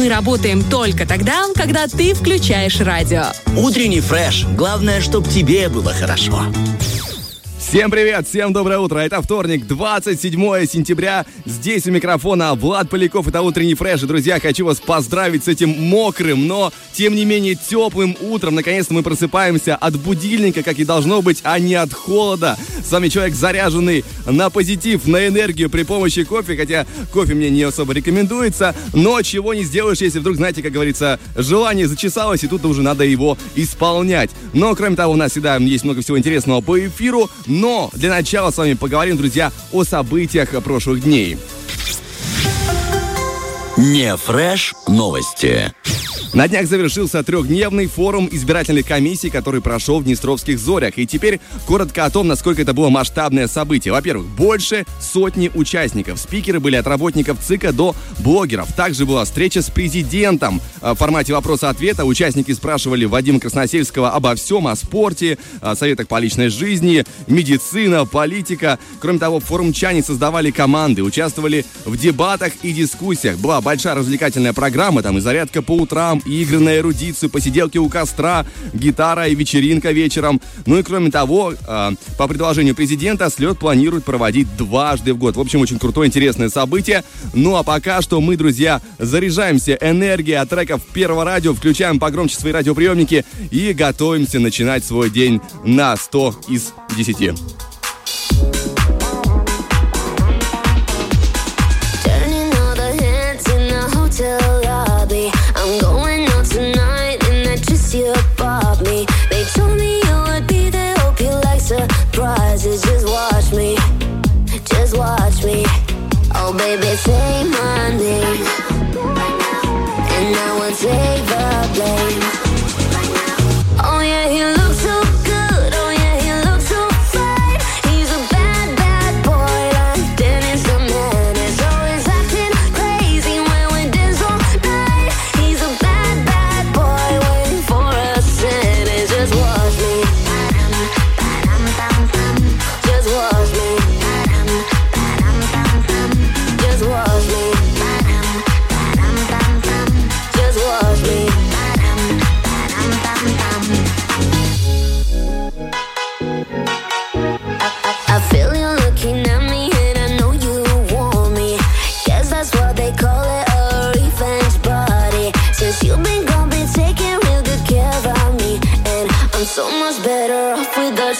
Мы работаем только тогда, когда ты включаешь радио. Утренний фреш. Главное, чтобы тебе было хорошо. Всем привет, всем доброе утро. Это вторник, 27 сентября. Здесь у микрофона Влад Поляков. Это утренний фреш. Друзья, хочу вас поздравить с этим мокрым, но, тем не менее, теплым утром. Наконец-то мы просыпаемся от будильника, как и должно быть, а не от холода. С вами человек, заряженный на позитив, на энергию при помощи кофе. Хотя кофе мне не особо рекомендуется. Но чего не сделаешь, если вдруг, знаете, как говорится, желание зачесалось, и тут уже надо его исполнять. Но, кроме того, у нас всегда есть много всего интересного по эфиру. Но для начала с вами поговорим, друзья, о событиях прошлых дней. Не фреш новости. На днях завершился трехдневный форум избирательных комиссий, который прошел в Днестровских зорях. И теперь коротко о том, насколько это было масштабное событие. Во-первых, больше сотни участников. Спикеры были от работников ЦИКа до блогеров. Также была встреча с президентом. В формате вопроса-ответа участники спрашивали Вадима Красносельского обо всем, о спорте, о советах по личной жизни, медицина, политика. Кроме того, форумчане создавали команды, участвовали в дебатах и дискуссиях. Была большая развлекательная программа, там и зарядка по утрам, игры на эрудицию, посиделки у костра, гитара и вечеринка вечером. Ну и кроме того, э, по предложению президента, слет планируют проводить дважды в год. В общем, очень крутое, интересное событие. Ну а пока что мы, друзья, заряжаемся энергией от треков Первого радио, включаем погромче свои радиоприемники и готовимся начинать свой день на 100 из 10.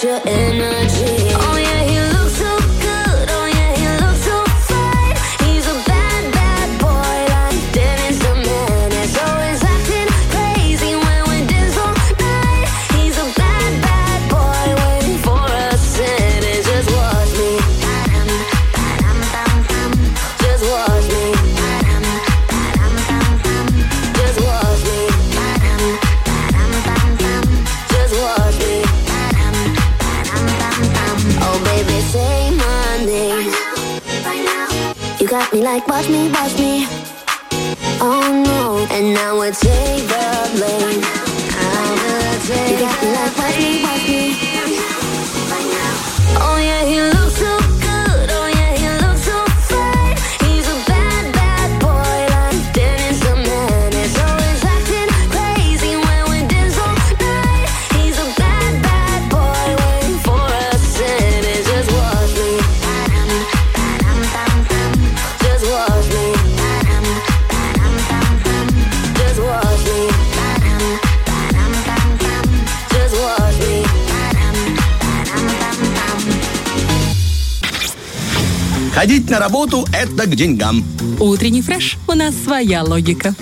feel it me like watch me, watch me. Oh no, and now I take the blame. I'm gonna take. You got like watch me, watch me. Ходить на работу – это к деньгам. Утренний фреш. У нас своя логика.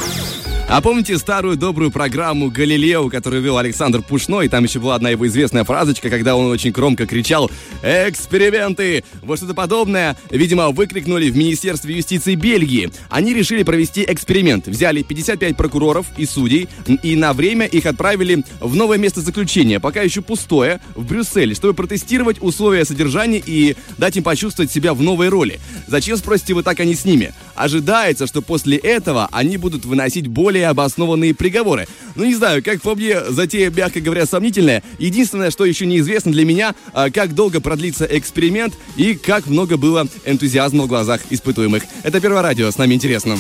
А помните старую добрую программу «Галилео», которую вел Александр Пушной? Там еще была одна его известная фразочка, когда он очень громко кричал «Эксперименты!» Вот что-то подобное, видимо, выкрикнули в Министерстве юстиции Бельгии. Они решили провести эксперимент. Взяли 55 прокуроров и судей и на время их отправили в новое место заключения, пока еще пустое, в Брюссель, чтобы протестировать условия содержания и дать им почувствовать себя в новой роли. Зачем, спросите вы, так они с ними? Ожидается, что после этого они будут выносить более более обоснованные приговоры. Ну, не знаю, как по мне, затея, мягко говоря, сомнительная. Единственное, что еще неизвестно для меня, а, как долго продлится эксперимент и как много было энтузиазма в глазах испытуемых. Это Первое радио, с нами интересно.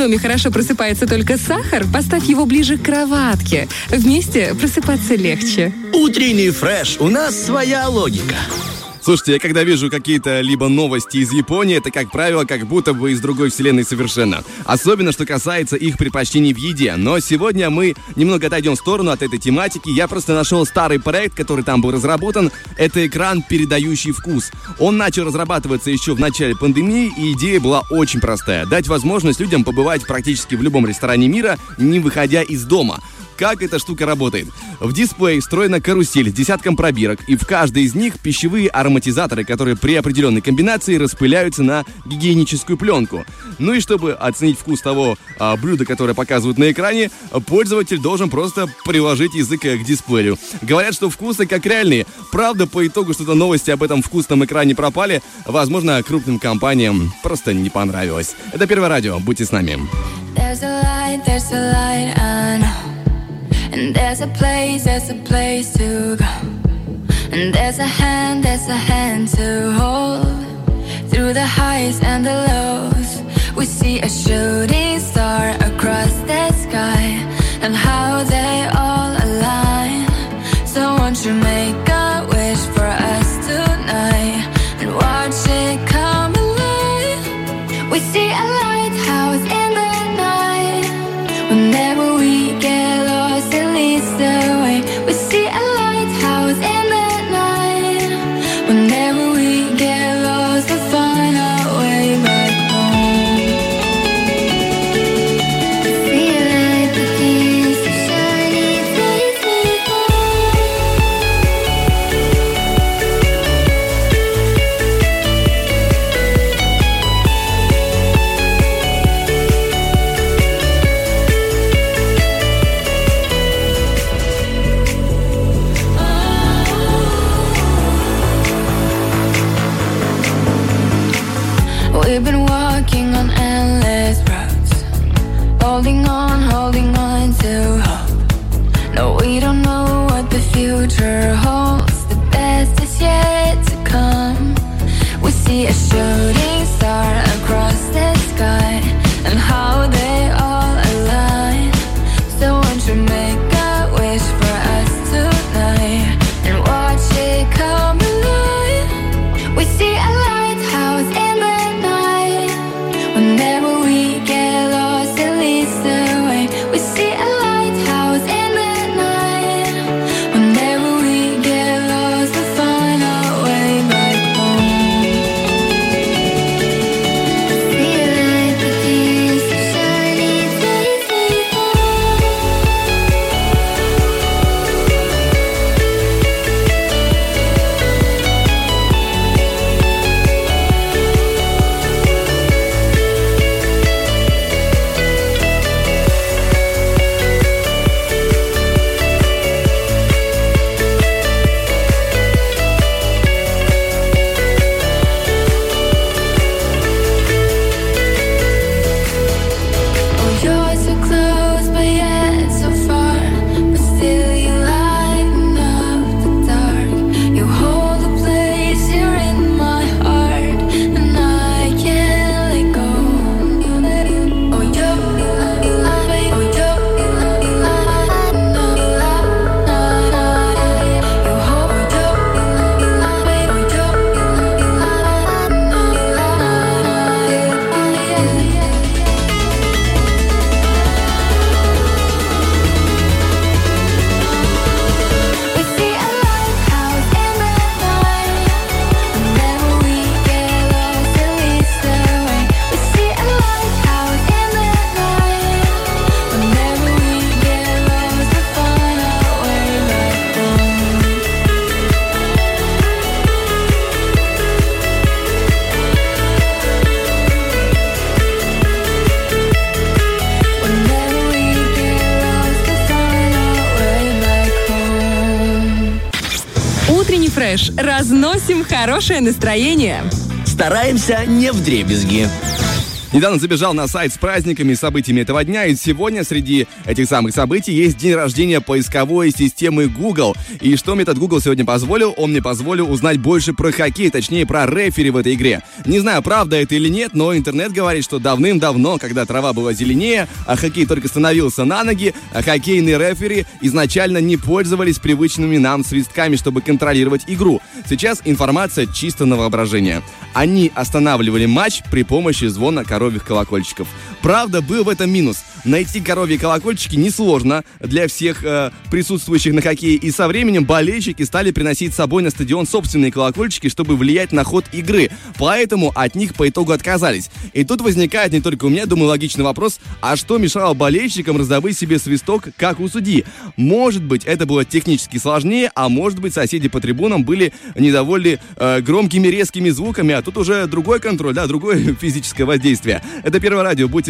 Доме хорошо просыпается только сахар, поставь его ближе к кроватке. Вместе просыпаться легче. Утренний фреш. У нас своя логика. Слушайте, я когда вижу какие-то либо новости из Японии, это, как правило, как будто бы из другой вселенной совершенно. Особенно, что касается их предпочтений в еде. Но сегодня мы немного отойдем в сторону от этой тематики. Я просто нашел старый проект, который там был разработан. Это экран, передающий вкус. Он начал разрабатываться еще в начале пандемии, и идея была очень простая. Дать возможность людям побывать практически в любом ресторане мира, не выходя из дома. Как эта штука работает? В дисплей встроена карусель с десятком пробирок, и в каждой из них пищевые ароматизаторы, которые при определенной комбинации распыляются на гигиеническую пленку. Ну и чтобы оценить вкус того а, блюда, которое показывают на экране, пользователь должен просто приложить язык к дисплею. Говорят, что вкусы как реальные. Правда, по итогу что-то новости об этом вкусном экране пропали. Возможно, крупным компаниям просто не понравилось. Это Первое радио. Будьте с нами. There's a light, there's a light, I know. And there's a place, there's a place to go. And there's a hand, there's a hand to hold. Through the highs and the lows, we see a shooting star across the sky. And how they хорошее настроение. Стараемся не в дребезги. Недавно забежал на сайт с праздниками и событиями этого дня, и сегодня среди этих самых событий есть день рождения поисковой системы Google. И что мне этот Google сегодня позволил? Он мне позволил узнать больше про хоккей, точнее про рефери в этой игре. Не знаю, правда это или нет, но интернет говорит, что давным-давно, когда трава была зеленее, а хоккей только становился на ноги, а хоккейные рефери изначально не пользовались привычными нам свистками, чтобы контролировать игру. Сейчас информация чисто на воображение. Они останавливали матч при помощи звона здоровьих колокольчиков. Правда, был в этом минус. Найти коровьи колокольчики несложно для всех э, присутствующих на хоккее, и со временем болельщики стали приносить с собой на стадион собственные колокольчики, чтобы влиять на ход игры. Поэтому от них по итогу отказались. И тут возникает не только у меня, думаю, логичный вопрос, а что мешало болельщикам раздобыть себе свисток, как у судьи? Может быть, это было технически сложнее, а может быть, соседи по трибунам были недовольны э, громкими резкими звуками, а тут уже другой контроль, да, другое физическое воздействие. Это Первое радио, будьте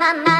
mama.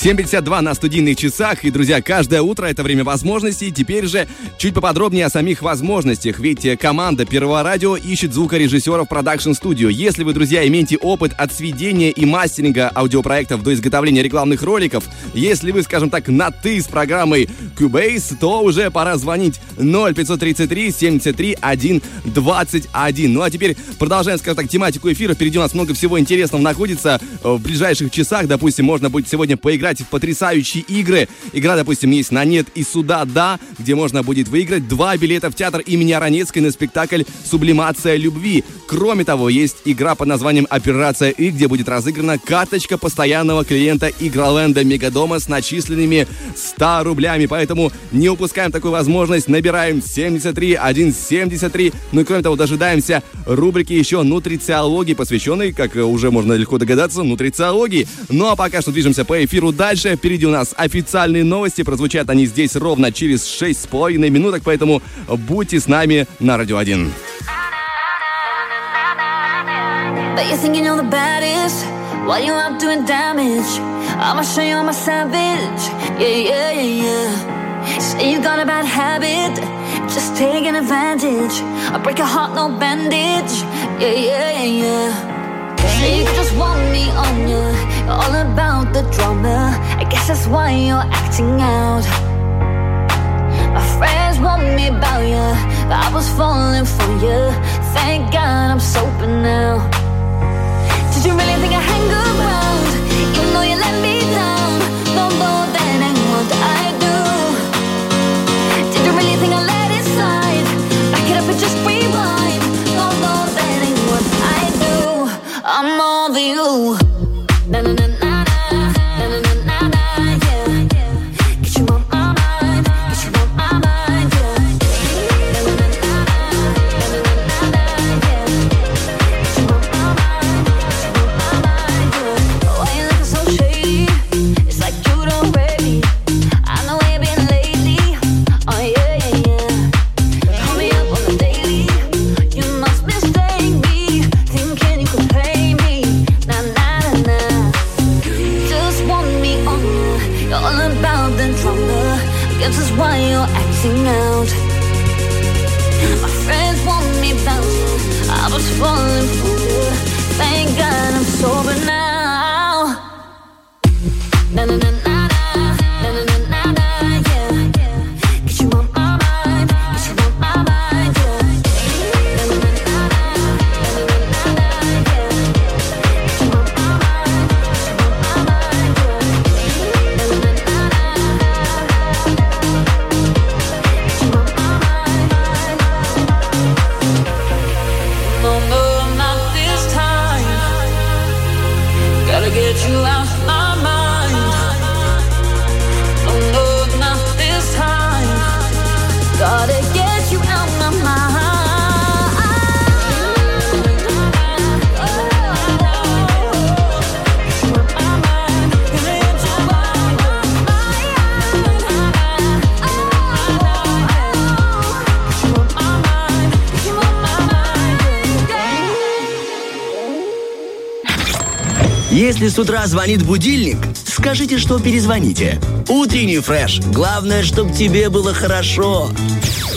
7.52 на студийных часах. И, друзья, каждое утро это время возможностей. Теперь же чуть поподробнее о самих возможностях. Ведь э, команда Первого радио ищет звукорежиссеров продакшн студио. Если вы, друзья, имеете опыт от сведения и мастеринга аудиопроектов до изготовления рекламных роликов, если вы, скажем так, на «ты» с программой Cubase, то уже пора звонить 0533 73 121. Ну а теперь продолжаем, скажем так, тематику эфира. Впереди у нас много всего интересного находится в ближайших часах. Допустим, можно будет сегодня поиграть в потрясающие игры. Игра, допустим, есть на «Нет» и «Сюда, да», где можно будет выиграть два билета в театр имени Аронецкой на спектакль «Сублимация любви». Кроме того, есть игра под названием «Операция И», где будет разыграна карточка постоянного клиента Игроленда Мегадома с начисленными 100 рублями. Поэтому не упускаем такую возможность. Набираем 73 173. Ну и кроме того, дожидаемся рубрики еще нутрициологии, посвященной, как уже можно легко догадаться, нутрициологии. Ну а пока что движемся по эфиру дальше. Впереди у нас официальные новости. Прозвучат они здесь ровно через 6,5 минуток, поэтому будьте с нами на Радио 1. But you're thinking you're the baddest while you're out doing damage. I'ma show you I'm a savage. Yeah, yeah, yeah, yeah. Say you got a bad habit, just taking advantage. I break your heart, no bandage. Yeah, yeah, yeah, yeah. Say you just want me on you. all about the drama. I guess that's why you're acting out. My friends want me about you, but I was falling for you. Thank God I'm sober now. Did you really think I hang around? Even though you let me down, no more than anyone that I do. Did you really think I let it slide? Back it up and just rewind, no more than anyone I do. I'm over you. Na, na, Если с утра звонит будильник, скажите, что перезвоните. Утренний фреш. Главное, чтобы тебе было хорошо.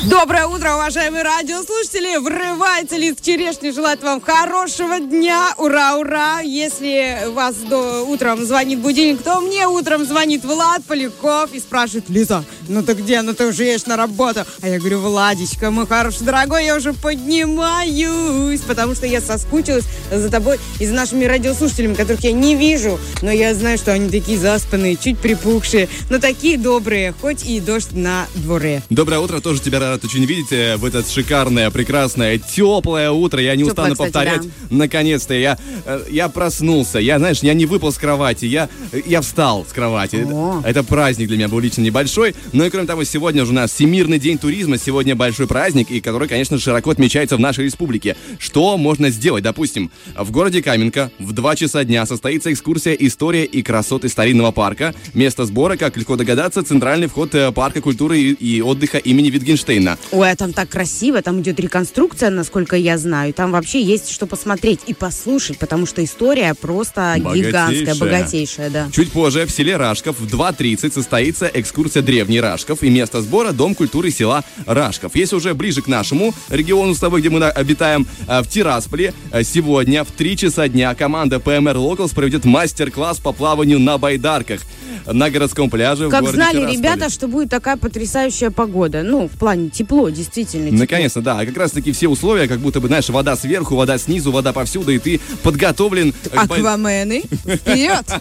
Доброе утро, уважаемые радиослушатели! Врывается лист черешни, желает вам хорошего дня! Ура, ура! Если вас до, утром звонит будильник, то мне утром звонит Влад Поляков и спрашивает, Лиза, ну ты где? Ну ты уже едешь на работу. А я говорю, Владечка, мой хороший дорогой, я уже поднимаюсь, потому что я соскучилась за тобой и за нашими радиослушателями, которых я не вижу, но я знаю, что они такие заспанные, чуть припухшие, но такие добрые, хоть и дождь на дворе. Доброе утро, тоже тебя рад очень видеть в это шикарное, прекрасное, теплое утро. Я не устану кстати, повторять. да. Наконец-то я, э, я проснулся. Я, знаешь, я не выпал с кровати, я, я встал с кровати. О. Это, праздник для меня был лично небольшой. Ну и кроме того, сегодня же у нас Всемирный день туризма. Сегодня большой праздник, и который, конечно, широко отмечается в нашей республике. Что можно сделать? Допустим, в городе Каменка в 2 часа дня состоится экскурсия «История и красоты старинного парка». Место сбора, как легко догадаться, центральный вход э, парка культуры и, и отдыха имени Витгенштейна. Ой, а там так красиво, там идет реконструкция, насколько я знаю. Там вообще есть что посмотреть и послушать, потому что история просто гигантская, Богатейшая. богатейшая, да. Чуть позже в селе Рашков в 2.30 состоится экскурсия древний Рашков и место сбора Дом культуры села Рашков. Если уже ближе к нашему региону с тобой, где мы обитаем, э, в Тирасполе, э, сегодня в 3 часа дня команда PMR Locals проведет мастер-класс по плаванию на байдарках на городском пляже в Как городе знали Тирасполе. ребята, что будет такая потрясающая погода. Ну, в плане тепло, действительно. тепло. Наконец-то, да. Как раз таки все условия, как будто бы, знаешь, вода сверху, вода снизу, вода повсюду, и ты подготовлен. к бай- Аквамены, вперед!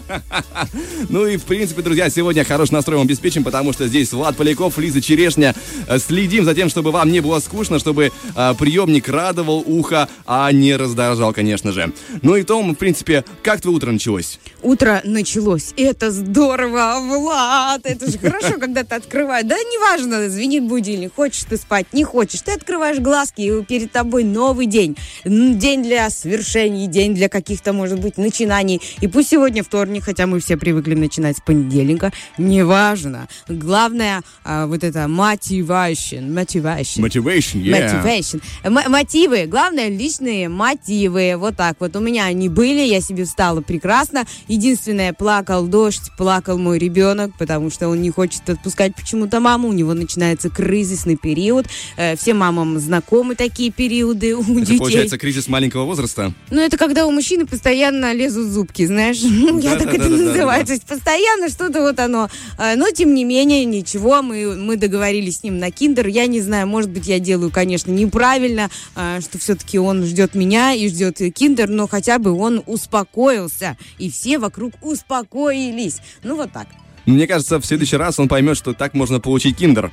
Ну и, в принципе, друзья, сегодня хороший настрой вам обеспечим, потому что здесь Влад Поляков, Лиза Черешня. Э, Следим за тем, чтобы вам не было скучно, чтобы э, приемник радовал ухо, а не раздражал, конечно же. Ну и Том, в принципе, как твое утро началось? Утро началось. Это здорово, Влад. Это же хорошо, когда ты открываешь. Да неважно, звенит будильник. Хочешь ты спать, не хочешь. Ты открываешь глазки, и перед тобой новый день. День для свершений, день для каких-то, может быть, начинаний. И пусть сегодня вторник, хотя мы все привыкли начинать с понедельника. Неважно. Главное, а, вот это motivation. Motivation. Motivation, yeah. Motivation. М- мотивы. Главное, личные мотивы. Вот так вот. У меня они были, я себе встала прекрасно. Единственное, плакал дождь, плакал мой ребенок, потому что он не хочет отпускать почему-то маму. У него начинается кризисный период. Э, Всем мамам знакомы такие периоды у Это детей. получается кризис маленького возраста. Ну, это когда у мужчины постоянно лезут зубки, знаешь. Ну, я так это называю. То есть постоянно что-то вот оно. А, Но, тем не менее, ничего. Мы, мы договорились с ним на киндер. Я не знаю, может быть, я делаю, конечно, неправильно, а, что все-таки он ждет меня и ждет киндер, но хотя бы он успокоился. И все вокруг успокоились. Ну, вот так. Мне кажется, в следующий раз он поймет, что так можно получить киндер.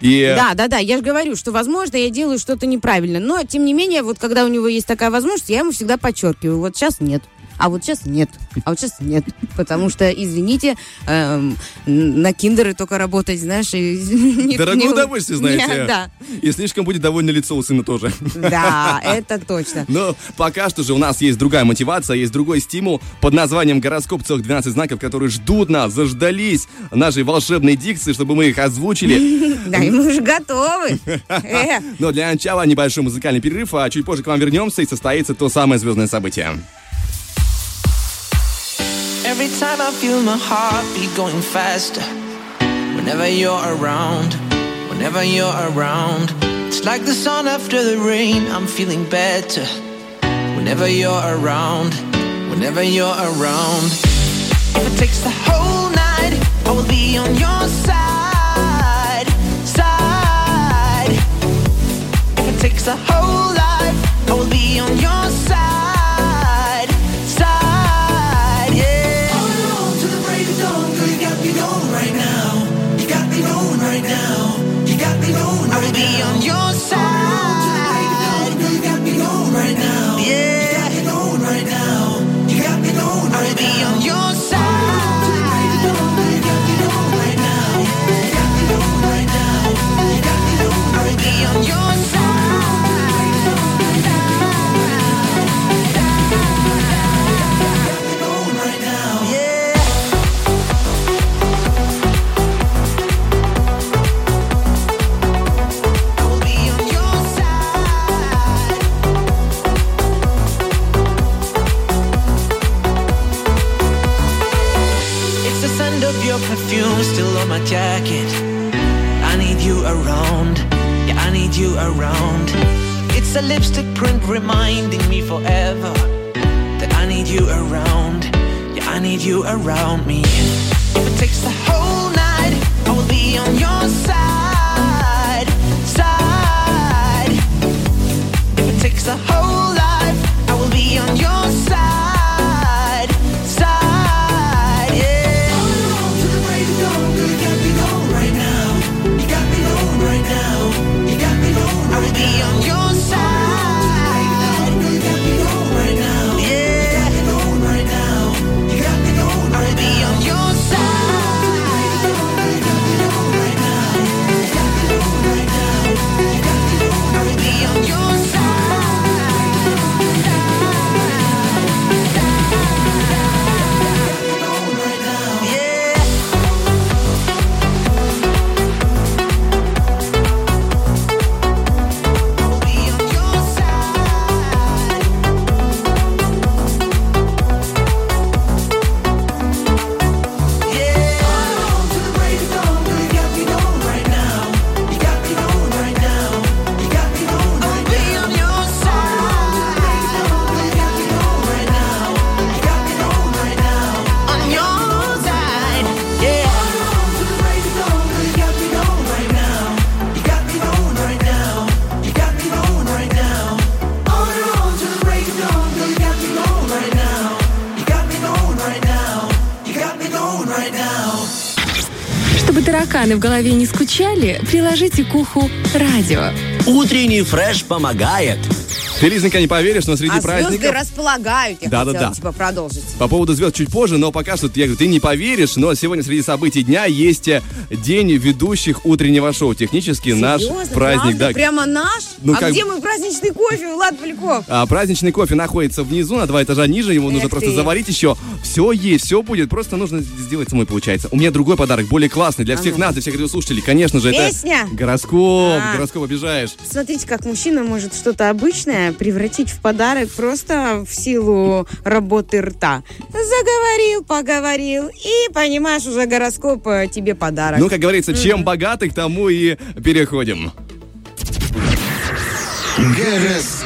И Да, да, да, я же говорю, что, возможно, я делаю что-то неправильно. Но, тем не менее, вот когда у него есть такая возможность, я ему всегда подчеркиваю. Вот сейчас нет. А вот сейчас нет. А вот сейчас нет. Потому что, извините, эм, на киндеры только работать, знаешь, и... не- Дорогое не- удовольствие, знаете. Не, Да, И слишком будет довольно лицо у сына тоже. да, это точно. Но пока что же у нас есть другая мотивация, есть другой стимул под названием «Гороскоп целых 12 знаков», которые ждут нас, заждались нашей волшебной дикции, чтобы мы их озвучили. Да, и мы уже готовы. Но для начала небольшой музыкальный перерыв, а чуть позже к вам вернемся и состоится то самое звездное событие. Time I feel my heartbeat going faster. Whenever you're around, whenever you're around. It's like the sun after the rain, I'm feeling better. Whenever you're around, whenever you're around. If it takes the whole night, I will be on your side, side. If it takes a whole life, I will be on your you're still on my jacket. I need you around, yeah, I need you around. It's a lipstick print reminding me forever that I need you around, yeah, I need you around me. If it takes the whole night, I will be on your side, side. If it takes the whole тараканы в голове не скучали, приложите к уху радио. Утренний фреш помогает. Ты, Лизненька, не поверишь, но среди А звезды праздников... располагают, я Да-да-да. хотела типа продолжить. По поводу звезд чуть позже, но пока что я говорю, ты не поверишь, но сегодня среди событий дня есть э, день ведущих утреннего шоу. Технически наш Серьезно? праздник, Правда? да. Прямо наш? Ну, а как- где мой праздничный кофе, Влад Поляков? А, праздничный кофе находится внизу, на два этажа ниже, его нужно Эх просто ты. заварить еще. Все есть, все будет, просто нужно сделать самой, получается. У меня другой подарок, более классный для всех нас, для всех радиослушателей. Конечно же, А Песня? это гороскоп. А. Гороскоп обижаешь. Смотрите, как мужчина может что-то обычное превратить в подарок просто в силу работы рта. Заговорил, поговорил, и, понимаешь, уже гороскоп э, тебе подарок. Ну, как говорится, чем богаты, к тому и переходим. Гороскоп.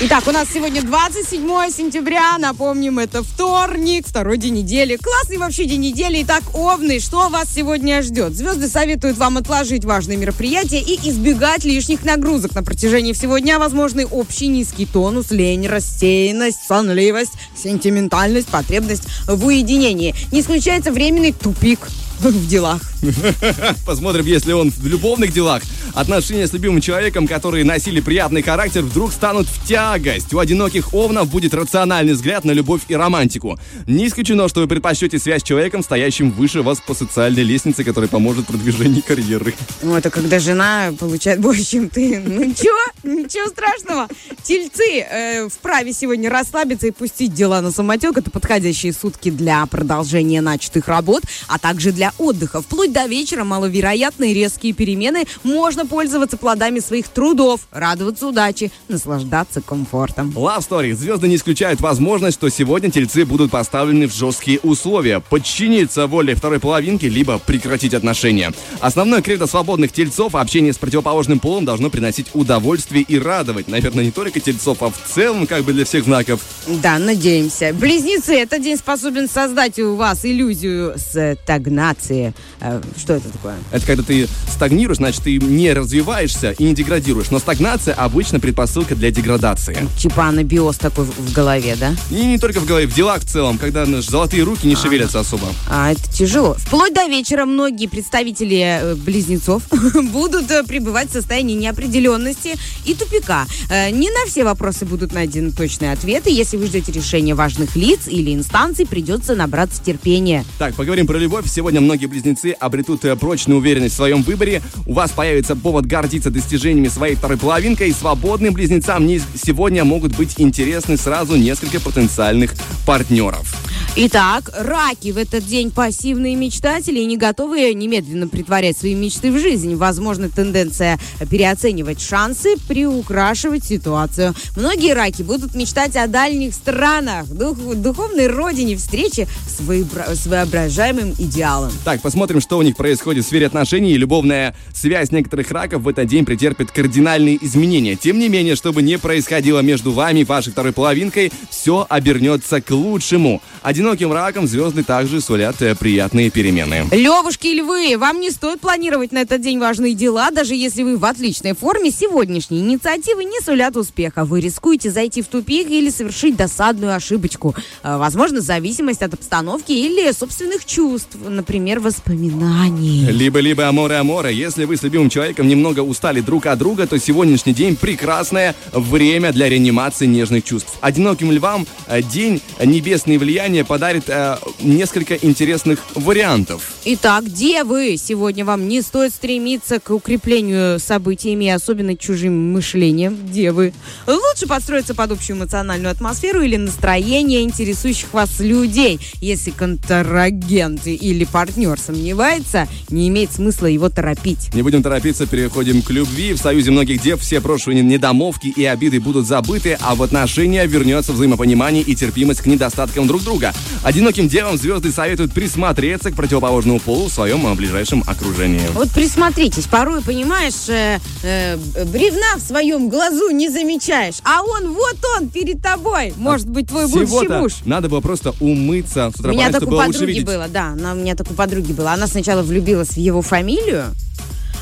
Итак, у нас сегодня 27 сентября. Напомним, это вторник, второй день недели. Классный вообще день недели. Итак, Овны, что вас сегодня ждет? Звезды советуют вам отложить важные мероприятия и избегать лишних нагрузок. На протяжении всего дня возможны общий низкий тонус, лень, рассеянность, сонливость, сентиментальность, потребность в уединении. Не исключается временный тупик в делах. Посмотрим, если он в любовных делах. Отношения с любимым человеком, которые носили приятный характер, вдруг станут в тягость. У одиноких овнов будет рациональный взгляд на любовь и романтику. Не исключено, что вы предпочтете связь с человеком, стоящим выше вас по социальной лестнице, который поможет в продвижении карьеры. Ну, это когда жена получает больше, чем ты. Ну, ничего, ничего страшного. Тельцы э, вправе сегодня расслабиться и пустить дела на самотек. Это подходящие сутки для продолжения начатых работ, а также для отдыха. Вплоть до вечера маловероятные резкие перемены. Можно пользоваться плодами своих трудов, радоваться удаче, наслаждаться комфортом. Love Story. Звезды не исключают возможность, что сегодня тельцы будут поставлены в жесткие условия. Подчиниться воле второй половинки, либо прекратить отношения. Основной кредо свободных тельцов – общение с противоположным полом должно приносить удовольствие и радовать. Наверное, не только тельцов, а в целом, как бы для всех знаков. Да, надеемся. Близнецы, этот день способен создать у вас иллюзию стагнации. Э, Что это такое? Это когда ты стагнируешь, значит, ты не развиваешься и не деградируешь. Но стагнация обычно предпосылка для деградации. Типа анабиоз такой в голове, да? И не только в голове, в делах в целом, когда наши золотые руки не шевелятся особо. А это тяжело. Вплоть до вечера многие представители э, близнецов будут э, пребывать в состоянии неопределенности и тупика. Не на все вопросы будут найдены точные ответы. Если вы ждете решения важных лиц или инстанций, придется набраться терпения. Так, поговорим про любовь. Сегодня многие близнецы обретут э, прочную уверенность в своем выборе. У вас появится повод гордиться достижениями своей второй половинкой. И свободным близнецам не- сегодня могут быть интересны сразу несколько потенциальных партнеров. Итак, раки в этот день пассивные мечтатели и не готовы немедленно притворять свои мечты в жизнь. Возможно, тенденция переоценивать шансы, приукрашивать ситуацию. Многие раки будут мечтать о дальних странах, дух- духовной родине, встрече с, с воображаемым идеалом. Так, посмотрим, что у них происходит в сфере отношений. Любовная связь некоторых раков в этот день претерпит кардинальные изменения. Тем не менее, чтобы не происходило между вами и вашей второй половинкой, все обернется к лучшему. Одиноким раком звезды также сулят э, приятные перемены. Левушки и львы, вам не стоит планировать на этот день важные дела, даже если вы в отличной форме. Сегодняшние инициативы не сулят успеха. Вы рискуете зайти в тупик или совершить досадную ошибочку. Э, Возможно, зависимость от обстановки или собственных чувств, например, воспоминаний. Либо-либо аморе-аморе. Если вы с любимым человеком немного устали друг от друга, то сегодняшний день прекрасное время для реанимации нежных чувств. Одиноким львам э, день небесные влияния подарит э, несколько интересных вариантов. Итак, девы, сегодня вам не стоит стремиться к укреплению событиями, особенно чужим мышлением. Девы. Лучше подстроиться под общую эмоциональную атмосферу или настроение интересующих вас людей. Если контрагент или партнер сомневается, не имеет смысла его торопить. Не будем торопиться, переходим к любви. В союзе многих дев все прошлые недомовки и обиды будут забыты, а в отношения вернется взаимопонимание и терпимость к недостаткам друг друга. Одиноким девам звезды советуют присмотреться к противоположному полу в своем э, ближайшем окружении. Вот присмотритесь, порой, понимаешь, э, э, бревна в своем глазу не замечаешь, а он, вот он, перед тобой. Может быть, твой будущий муж. надо было просто умыться с У утра меня пораньше, так у подруги было, да. она- у меня так у подруги было. Она сначала влюбилась в его фамилию,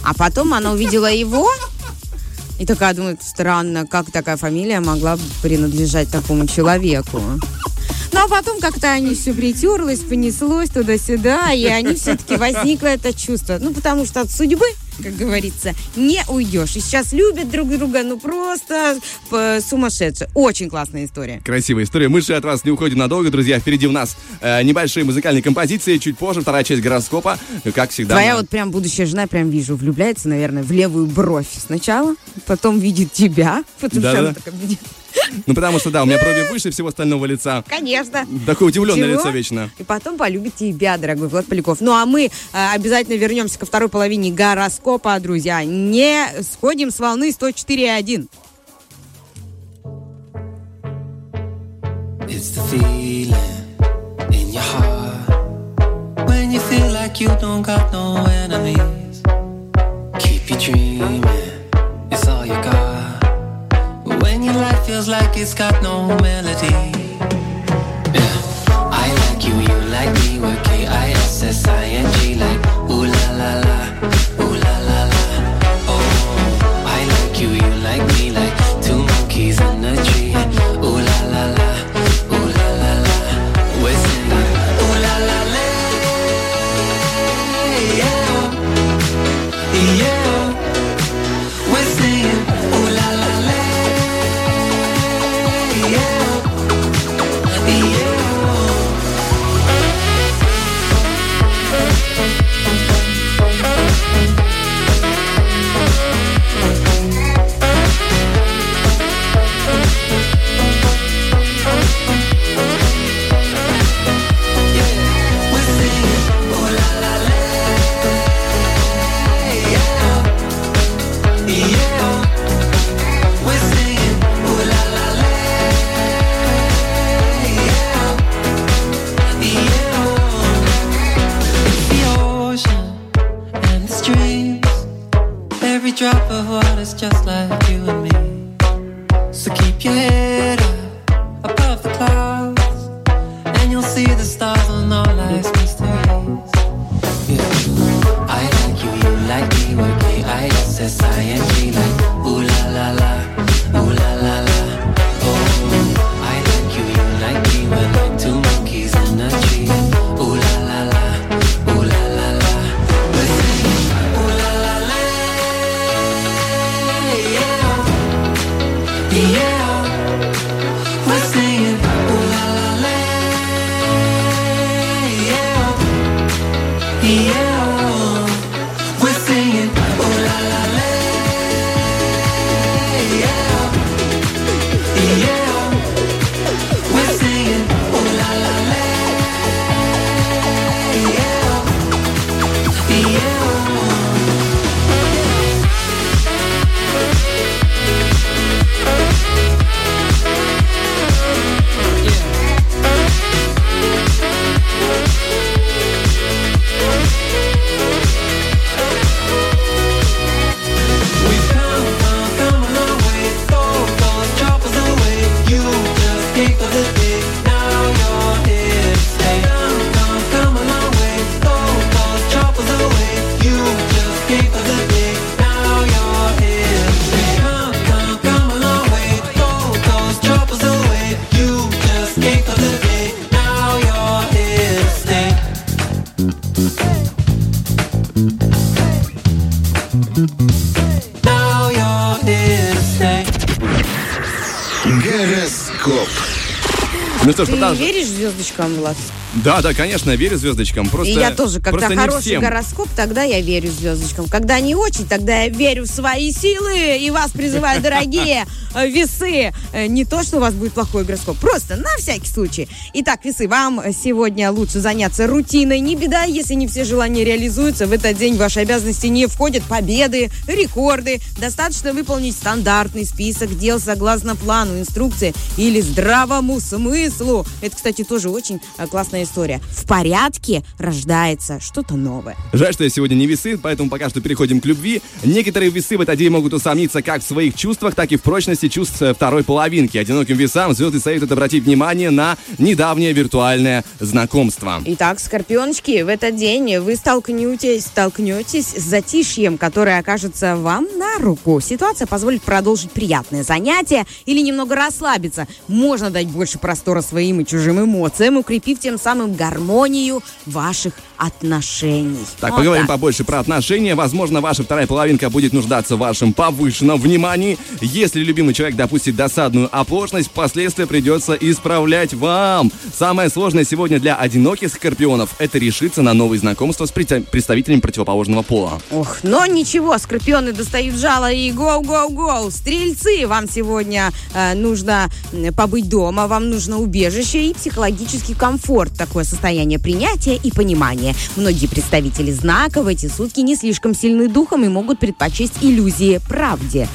а потом она увидела его и такая думает, странно, как такая фамилия могла принадлежать такому человеку. Ну, а потом как-то они все притерлось, понеслось туда-сюда, и они все-таки возникло это чувство. Ну, потому что от судьбы, как говорится, не уйдешь. И сейчас любят друг друга, ну, просто э, сумасшедшие. Очень классная история. Красивая история. Мы же от вас не уходим надолго, друзья. Впереди у нас э, небольшие музыкальные композиции. Чуть позже вторая часть гороскопа. Как всегда. Твоя мы- вот прям будущая жена, прям вижу, влюбляется, наверное, в левую бровь сначала, потом видит тебя, потому что Да-да. она такая, «Блин, Ну, потому что, да, у меня брови выше всего остального лица. конечно. Такое удивленное лицо вечно. И потом полюбит тебя, дорогой Влад Поляков. Ну, а мы э, обязательно вернемся ко второй половине гороскопа, друзья. Не сходим с волны 104.1. It's the feeling in your heart when you feel like you don't got no enemies. Keep you dreaming, it's all you got. Life feels like it's got no melody. Yeah. I like you, you like me, we're K I S S I N G, like ooh la la la, звездочкам, Влад? Да, да, конечно, верю звездочкам. Просто, И я тоже, когда хороший всем. гороскоп, тогда я верю звездочкам. Когда не очень, тогда я верю в свои силы. И вас призываю, дорогие э, весы. Э, Не то, что у вас будет плохой гороскоп, просто на всякий случай. Итак, весы, вам сегодня лучше заняться рутиной. Не беда, если не все желания реализуются. В этот день в ваши обязанности не входят победы, рекорды. Достаточно выполнить стандартный список дел согласно плану, инструкции или здравому смыслу. Это, кстати, тоже очень э, классная история. В порядке рождается что-то новое. Жаль, что я сегодня не весы, поэтому пока что переходим к любви. Некоторые весы в этот день могут усомниться как в своих чувствах, так и в прочности чувств э, второй половинки. Одиноким весам звезды советуют обратить внимание на недавнее виртуальное знакомство. Итак, скорпионочки, в этот день вы столкнетесь, столкнетесь с затишьем, которое окажется вам на руку. Ситуация позволит продолжить приятное занятие или немного расслабиться. Можно дать больше простора своим и чужим эмоциям, укрепив тем самым гармонию ваших отношений. Так, Вот поговорим так. побольше про отношения. Возможно, ваша вторая половинка будет нуждаться в вашем повышенном внимании. Если любимый человек допустит досадную оплошность, последствия придется исправлять вам. Самое сложное сегодня для одиноких скорпионов – это решиться на новые знакомства с представ- представителями противоположного пола. Ох, но ничего, скорпионы достают жало и гоу-гоу-гоу. Стрельцы, вам сегодня э, нужно побыть дома, вам нужно убежище и психологический комфорт. Такое состояние принятия и понимания. Многие представители знака в эти сутки не слишком сильны духом и могут предпочесть иллюзии правде.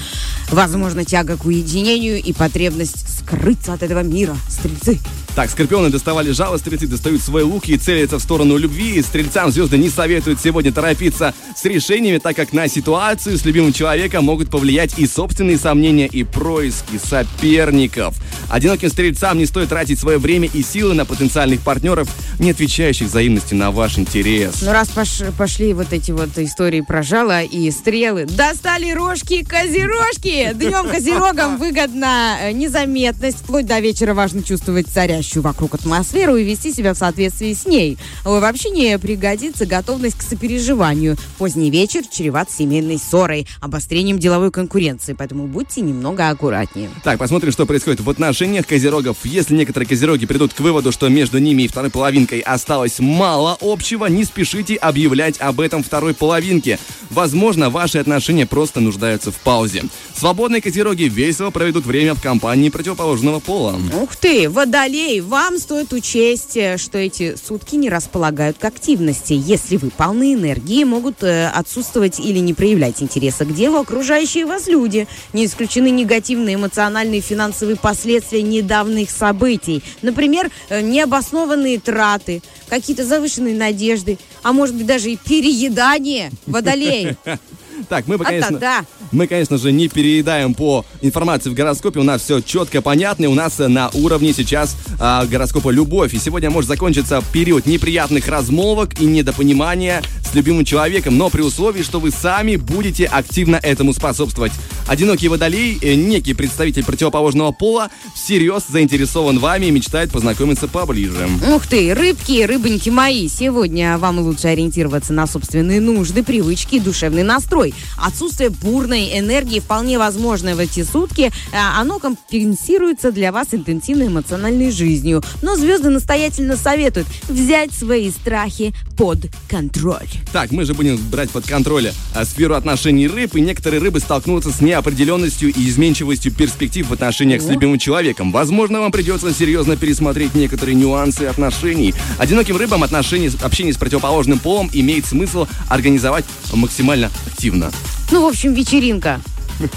Возможно, тяга к уединению и потребность скрыться от этого мира. Стрельцы. Так, скорпионы доставали жало, стрельцы достают свой лук и целятся в сторону любви. Стрельцам звезды не советуют сегодня торопиться с решениями, так как на ситуацию с любимым человеком могут повлиять и собственные сомнения, и происки соперников. Одиноким стрельцам не стоит тратить свое время и силы на потенциальных партнеров, не отвечающих взаимностью на ваш интерес. Ну, раз пош- пошли вот эти вот истории про жало и стрелы, достали рожки козерожки! Днем козерогам выгодна э, незаметность, вплоть до вечера важно чувствовать царящую вокруг атмосферу и вести себя в соответствии с ней. В общении пригодится готовность к сопереживанию. Поздний вечер чреват семейной ссорой, обострением деловой конкуренции, поэтому будьте немного аккуратнее. Так, посмотрим, что происходит в отношениях козерогов. Если некоторые козероги придут к выводу, что между ними и второй половинкой осталось мало общего, не спешите объявлять об этом второй половинке. Возможно, ваши отношения просто нуждаются в паузе. Свободные козероги весело проведут время в компании противоположного пола. Ух ты, водолей, вам стоит учесть, э, что эти сутки не располагают к активности. Если вы полны энергии, могут э, отсутствовать или не проявлять интереса к делу окружающие вас люди. Не исключены негативные эмоциональные и финансовые последствия недавних событий. Например, э, необоснованные траты, какие-то завышенные надежды, а может быть даже и переедание. Водолей. Так, мы, А конечно, тогда? мы, конечно же, не переедаем по информации в гороскопе. У нас все четко, понятно. и У нас э, на уровне сейчас а, гороскопа любовь. И сегодня может закончиться период неприятных размолвок и недопонимания с любимым человеком, но при условии, что вы сами будете активно этому способствовать. Одинокий водолей, э, некий представитель противоположного пола, всерьез заинтересован вами и мечтает познакомиться поближе. Ух ты, рыбки, рыбоньки мои, сегодня вам лучше ориентироваться на собственные нужды, привычки и душевный настрой. Отсутствие бурной энергии вполне возможное в эти сутки, а, оно компенсируется для вас интенсивной эмоциональной жизнью. Но звезды настоятельно советуют взять свои страхи под контроль. Так, мы же будем брать под контроль а, сферу отношений рыб, и некоторые рыбы столкнутся с неопределенностью и изменчивостью перспектив в отношениях с любимым человеком. Возможно, вам придется серьезно пересмотреть некоторые нюансы отношений. Одиноким рыбам отношения, общение с противоположным полом имеет смысл организовать максимально активно. Ну, в общем, вечеринка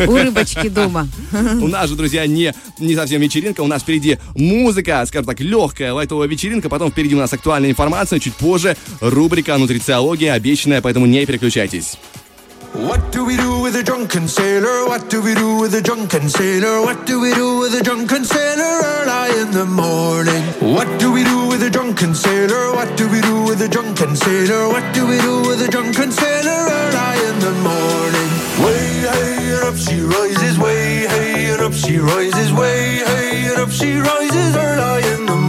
у рыбочки дома. У нас же, друзья, не, не совсем вечеринка, у нас впереди музыка, скажем так, легкая лайтовая вечеринка, потом впереди у нас актуальная информация, чуть позже рубрика «Нутрициология» обещанная, поэтому не переключайтесь. What do we do with a drunken sailor? What do we do with a drunken sailor? What do we do with a drunken sailor early in the morning? What do we do with a drunken sailor? What do we do with a drunken sailor? What do we do with a drunken sailor early in the morning? Way hey and up she rises, way hey and up she rises, way hey and up she rises early in the morning.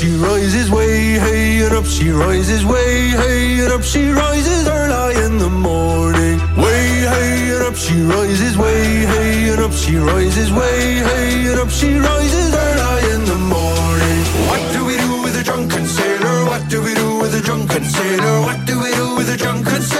She rises. Way hey and up she rises. Way hey and up she rises. Early in the morning. Way hey and up she rises. Way hey and up she rises. Way hey and up she rises. Early in the morning. What do we do with a drunken sailor? What do we do with a drunken sailor? What do we do with a drunken sailor?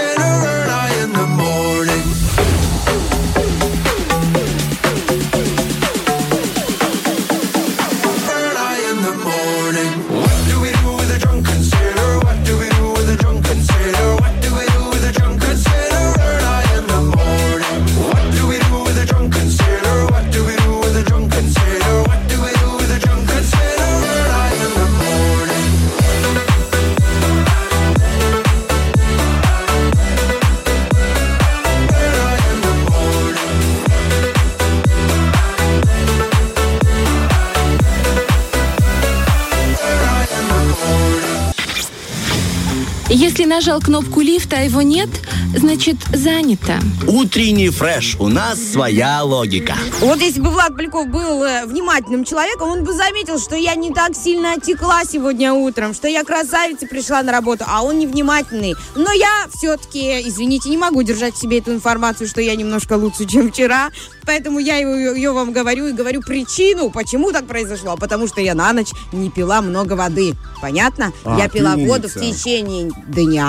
Нажал кнопку лифта, а его нет, значит занято. Утренний фреш. У нас своя логика. Вот если бы Влад Поляков был э, внимательным человеком, он бы заметил, что я не так сильно отекла сегодня утром, что я красавица пришла на работу, а он невнимательный. Но я все-таки, извините, не могу держать в себе эту информацию, что я немножко лучше, чем вчера. Поэтому я ее, ее вам говорю и говорю причину, почему так произошло. Потому что я на ночь не пила много воды. Понятно? А, я пила умница. воду в течение дня,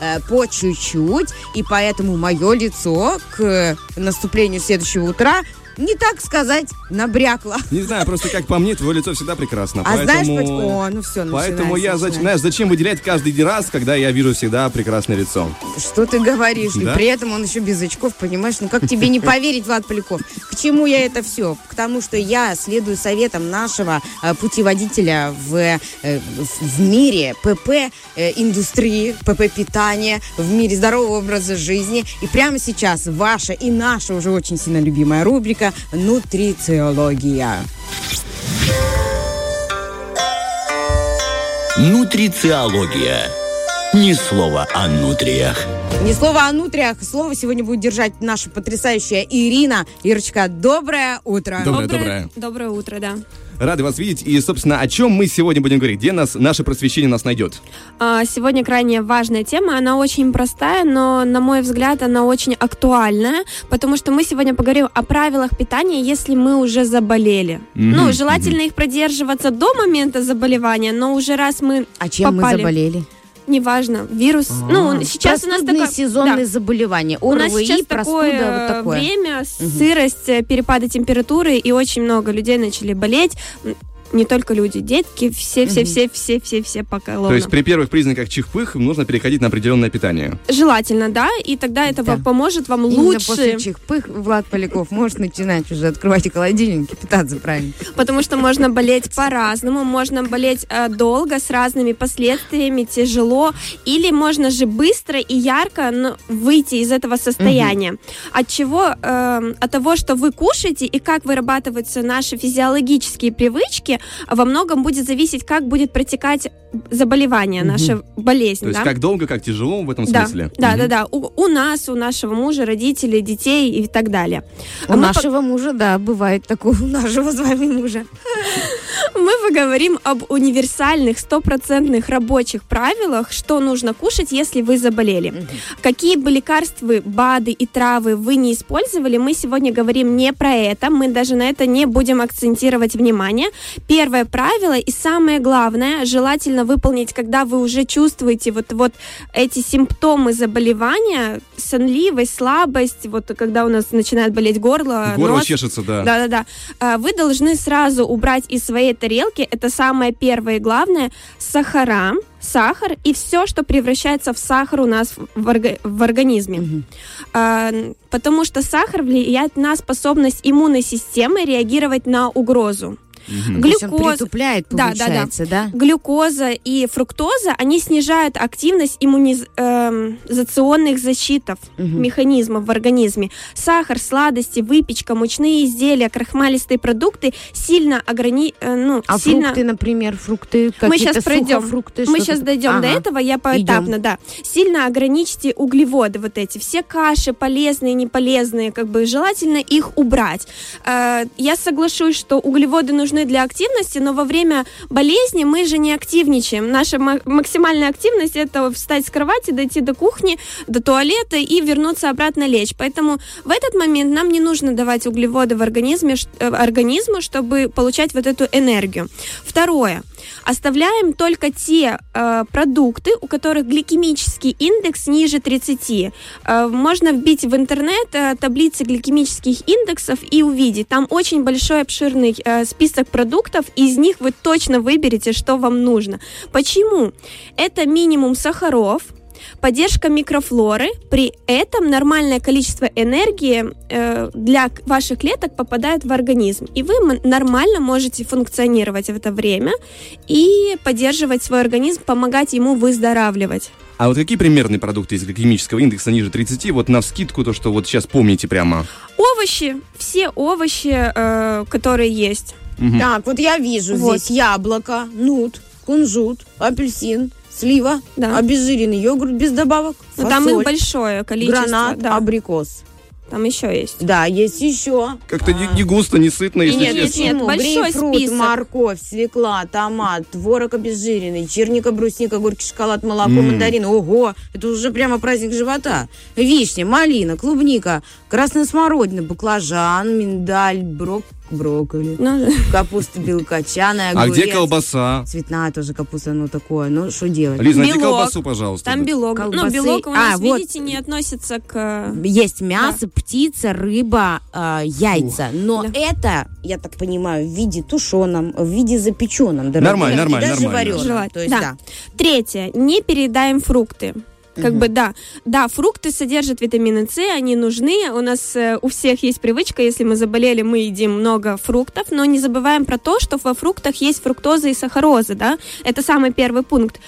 э, по чуть-чуть, и поэтому мое лицо к наступлению следующего утра не так сказать набрякло. Не знаю, просто как по мне, твое лицо всегда прекрасно. А знаешь, поэтому... почему? О, ну все, Поэтому я, зач- знаешь, зачем выделять каждый раз, когда я вижу всегда прекрасное лицо? Что ты говоришь? Да? И при этом он еще без очков, понимаешь? Ну как тебе не поверить, Влад Поляков? К чему я это все? К тому, что я следую советам нашего э, путеводителя в, э, в мире ПП э, индустрии, ПП питания, в мире здорового образа жизни. И прямо сейчас ваша и наша уже очень сильно любимая рубрика «Нутрициология». Нутрициология. Ни слова о нутриях. Ни слова о нутриях, слово сегодня будет держать наша потрясающая Ирина. Ирочка, доброе утро. Доброе, доброе. Доброе утро, да. Рады вас видеть. И, собственно, о чем мы сегодня будем говорить? Где нас наше просвещение нас найдет? А, Сегодня крайне важная тема, она очень простая, но, на мой взгляд, она очень актуальная, потому что мы сегодня поговорим о правилах питания, если мы уже заболели. Мгм, Ну, желательно их продерживаться до момента заболевания, но уже раз мы А чем попали, мы заболели? Неважно, вирус, ну, сейчас у нас Простудные такое... сезонные да. заболевания. У нас ОРВИ, сейчас простуда, такое, вот такое. время, сырость, перепады температуры, и очень много людей начали болеть. Не только люди, детки, все, все, все, все, все, все поголовно. То есть при первых признаках чихпых нужно переходить на определенное питание. Желательно, да, и тогда это Да. поможет вам Именно лучше, после чихпых Влад Поляков может начинать уже открывать холодильник и питаться правильно. потому что можно болеть по-разному, можно болеть э, долго с разными последствиями, тяжело, или можно же быстро и ярко ну, выйти из этого состояния. От чего? Э, от того, что вы кушаете и как вырабатываются наши физиологические привычки, во многом будет зависеть, как будет протекать заболевание, наша болезнь. То есть да? как долго, как тяжело в этом Да, смысле. да, Мгм. да, да. У, у нас, у нашего мужа, родителей, детей и так далее. У А нашего мужа, да, бывает такое, у нашего с вами мужа. Мы поговорим об универсальных, стопроцентных рабочих правилах, что нужно кушать, если вы заболели. Какие бы лекарства, БАДы и травы вы не использовали, мы сегодня говорим не про это, мы даже на это не будем акцентировать внимание. Первое правило и самое главное, желательно выполнить, когда вы уже чувствуете вот, вот эти симптомы заболевания, сонливость, слабость, вот когда у нас начинает болеть горло, Горло нос, чешется, да. да-да-да. А, Вы должны сразу убрать из своей тарелки, это самое первое и главное, сахара, сахар и все, что превращается в сахар у нас в, орга- в организме. А, потому что сахар влияет на способность иммунной системы реагировать на угрозу. Он Глюкоза, притупляет, Да, да, да. получается, да? глюкоза и фруктоза, они снижают активность иммунизационных защитов Мгм. механизмов в организме. Сахар, сладости, выпечка, мучные изделия, крахмалистые продукты сильно ограни... э, ну, А сильно... фрукты, например, фрукты, Мы какие-то сейчас пройдем. сухофрукты, Мы сейчас дойдем до Ага. этого, я поэтапно, да. Сильно ограничьте углеводы вот эти. Все каши, полезные, неполезные, как бы желательно их убрать. Э, Я соглашусь, что углеводы нужны для активности, но во время болезни мы же не активничаем. Наша ма- максимальная активность это встать с кровати, дойти до кухни, до туалета и вернуться обратно лечь. Поэтому в этот момент нам не нужно давать углеводы в организме, э, организму, чтобы получать вот эту энергию. Второе. Оставляем только те э, продукты, у которых гликемический индекс ниже 30. Э, можно вбить в интернет э, таблицы гликемических индексов и увидеть. Там очень большой обширный э, список продуктов, из них вы точно выберете, что вам нужно. Почему? Это минимум сахаров, поддержка микрофлоры, при этом нормальное количество энергии э, для ваших клеток попадает в организм, и вы нормально можете функционировать в это время и поддерживать свой организм, помогать ему выздоравливать. А вот какие примерные продукты из гликемического индекса ниже 30, вот на вскидку, то, что вот сейчас помните прямо? Овощи, все овощи, э, которые есть. Мгм. Так, вот я вижу Вот. здесь яблоко, нут, кунжут, апельсин, слива, Да. обезжиренный йогурт без добавок, Но там их фасоль, большое количество. гранат, да. абрикос. Там еще есть. Да, есть еще. Как-то не, не густо, не сытно, если Нет, нет, честно. нет. Почему? большой Грейпфрут, список. морковь, свекла, томат, творог обезжиренный, черника, брусника, горький шоколад, молоко, М. мандарины. Ого, это уже прямо праздник живота. Вишня, малина, клубника, красная смородина, баклажан, миндаль, брок, брокколи, Ну, да. капуста белокочаная, А где огурец. колбаса? Цветная тоже капуста, ну такое. Ну, что делать? Лиз, найди колбасу, пожалуйста. Там белок. Ну, Колбасы. белок у А, нас, вот. видите, не относится к... Есть мясо, птица, рыба, э, яйца. Но Да. это, я так понимаю, в виде тушеном, в виде запеченном. дорогие Нормально, нормально, даже нормально. вареном. То есть, Да. да. Третье. Не переедаем фрукты. Как бы да, да, фрукты содержат витамины С, они нужны. У нас э, у всех есть привычка, если мы заболели, мы едим много фруктов, но не забываем про то, что во фруктах есть фруктоза и сахароза, да. Это самый первый пункт.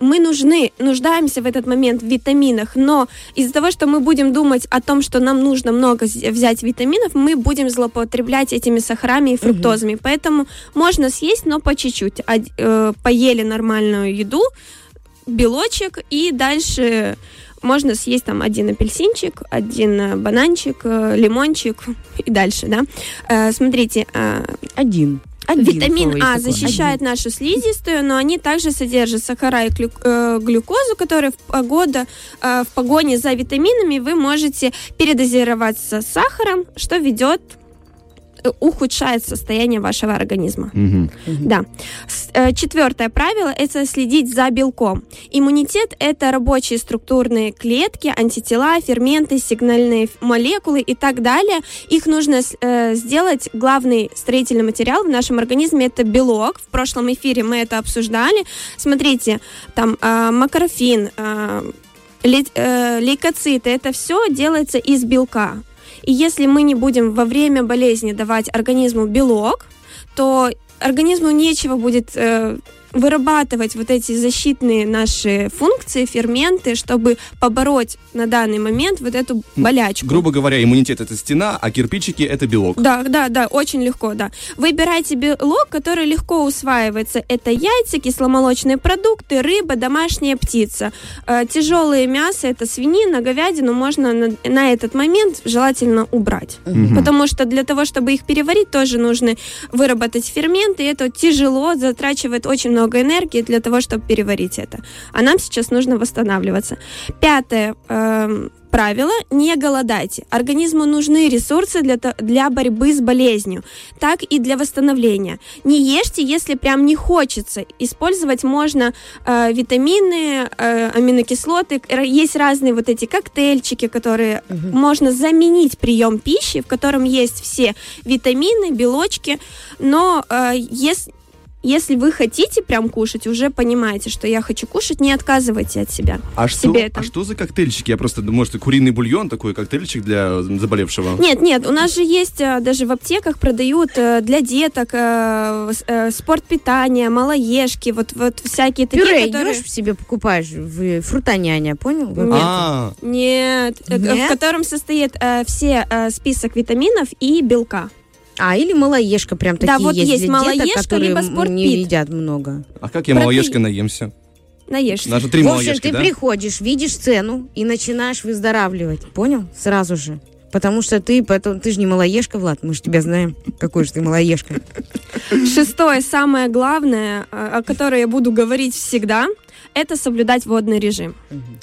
Мы нужны, нуждаемся в этот момент в витаминах, но из-за того, что мы будем думать о том, что нам нужно много взять витаминов, мы будем злоупотреблять этими сахарами и фруктозами. Поэтому можно съесть, но по чуть-чуть. Од- э, поели нормальную еду, белочек, и дальше можно съесть там один апельсинчик, один э, бананчик, э, лимончик и дальше, да. Э, Смотрите, э, Один. Один Витамин А защищает нашу слизистую, но они также содержат сахара и глю- э, глюкозу, которые в, погода, э, в погоне за витаминами вы можете передозироваться сахаром, что ведет ухудшает состояние вашего организма. Мгм. Да. Э, Четвертое правило – это следить за белком. Иммунитет – это рабочие структурные клетки, антитела, ферменты, сигнальные молекулы и так далее. Их нужно э, сделать. Главный строительный материал в нашем организме – это белок. В прошлом эфире мы это обсуждали. Смотрите, там э, макрофин, э, лей- э, лейкоциты – это все делается из белка. И если мы не будем во время болезни давать организму белок, то организму нечего будет э, вырабатывать вот эти защитные наши функции, ферменты, чтобы побороть на данный момент вот эту болячку. Грубо говоря, иммунитет это стена, а кирпичики это белок. Да, да, да, очень легко, да. Выбирайте белок, который легко усваивается. Это яйца, кисломолочные продукты, рыба, домашняя птица. Э, тяжелые мясо, это свинина, говядину можно на, на этот момент желательно убрать. Мгм. Потому что для того, чтобы их переварить, тоже нужно выработать ферменты, и это тяжело, затрачивает очень много энергии для того, чтобы переварить это. А нам сейчас нужно восстанавливаться. Пятое эм, правило – не голодайте. Организму нужны ресурсы для, для борьбы с болезнью, так и для восстановления. Не ешьте, если прям не хочется. Использовать можно э, витамины, э, аминокислоты. Есть разные вот эти коктейльчики, которые можно заменить прием пищи, в котором есть все витамины, белочки, но э, ес- Если вы хотите прям кушать, уже понимаете, что я хочу кушать, не отказывайте от себя. А что, себе это. а что за коктейльчики? Я просто думаю, может, куриный бульон такой коктейльчик для заболевшего? Нет, нет, у нас же есть э, даже в аптеках продают э, для деток э, э, спорт питания, малоежки, вот, вот всякие такие, Пюре которые... идешь себе покупаешь в фрутоняня, понял? Нет. А, Нет, э, Нет? в котором состоит э, все э, список витаминов и белка. А, или малоежка, прям Да, такие вот есть, есть малоежка, деток, которые либо спортпит. не едят много. а как я малоежкой наемся? Наешься. Даже три В общем, малоежки, ты да? приходишь, видишь цену и начинаешь выздоравливать. Понял? Сразу же. Потому что ты, потом, ты же не малоежка, Влад, мы же тебя знаем, какой же ты малоежка. Шестое, самое главное, о котором я буду говорить всегда, это соблюдать водный режим.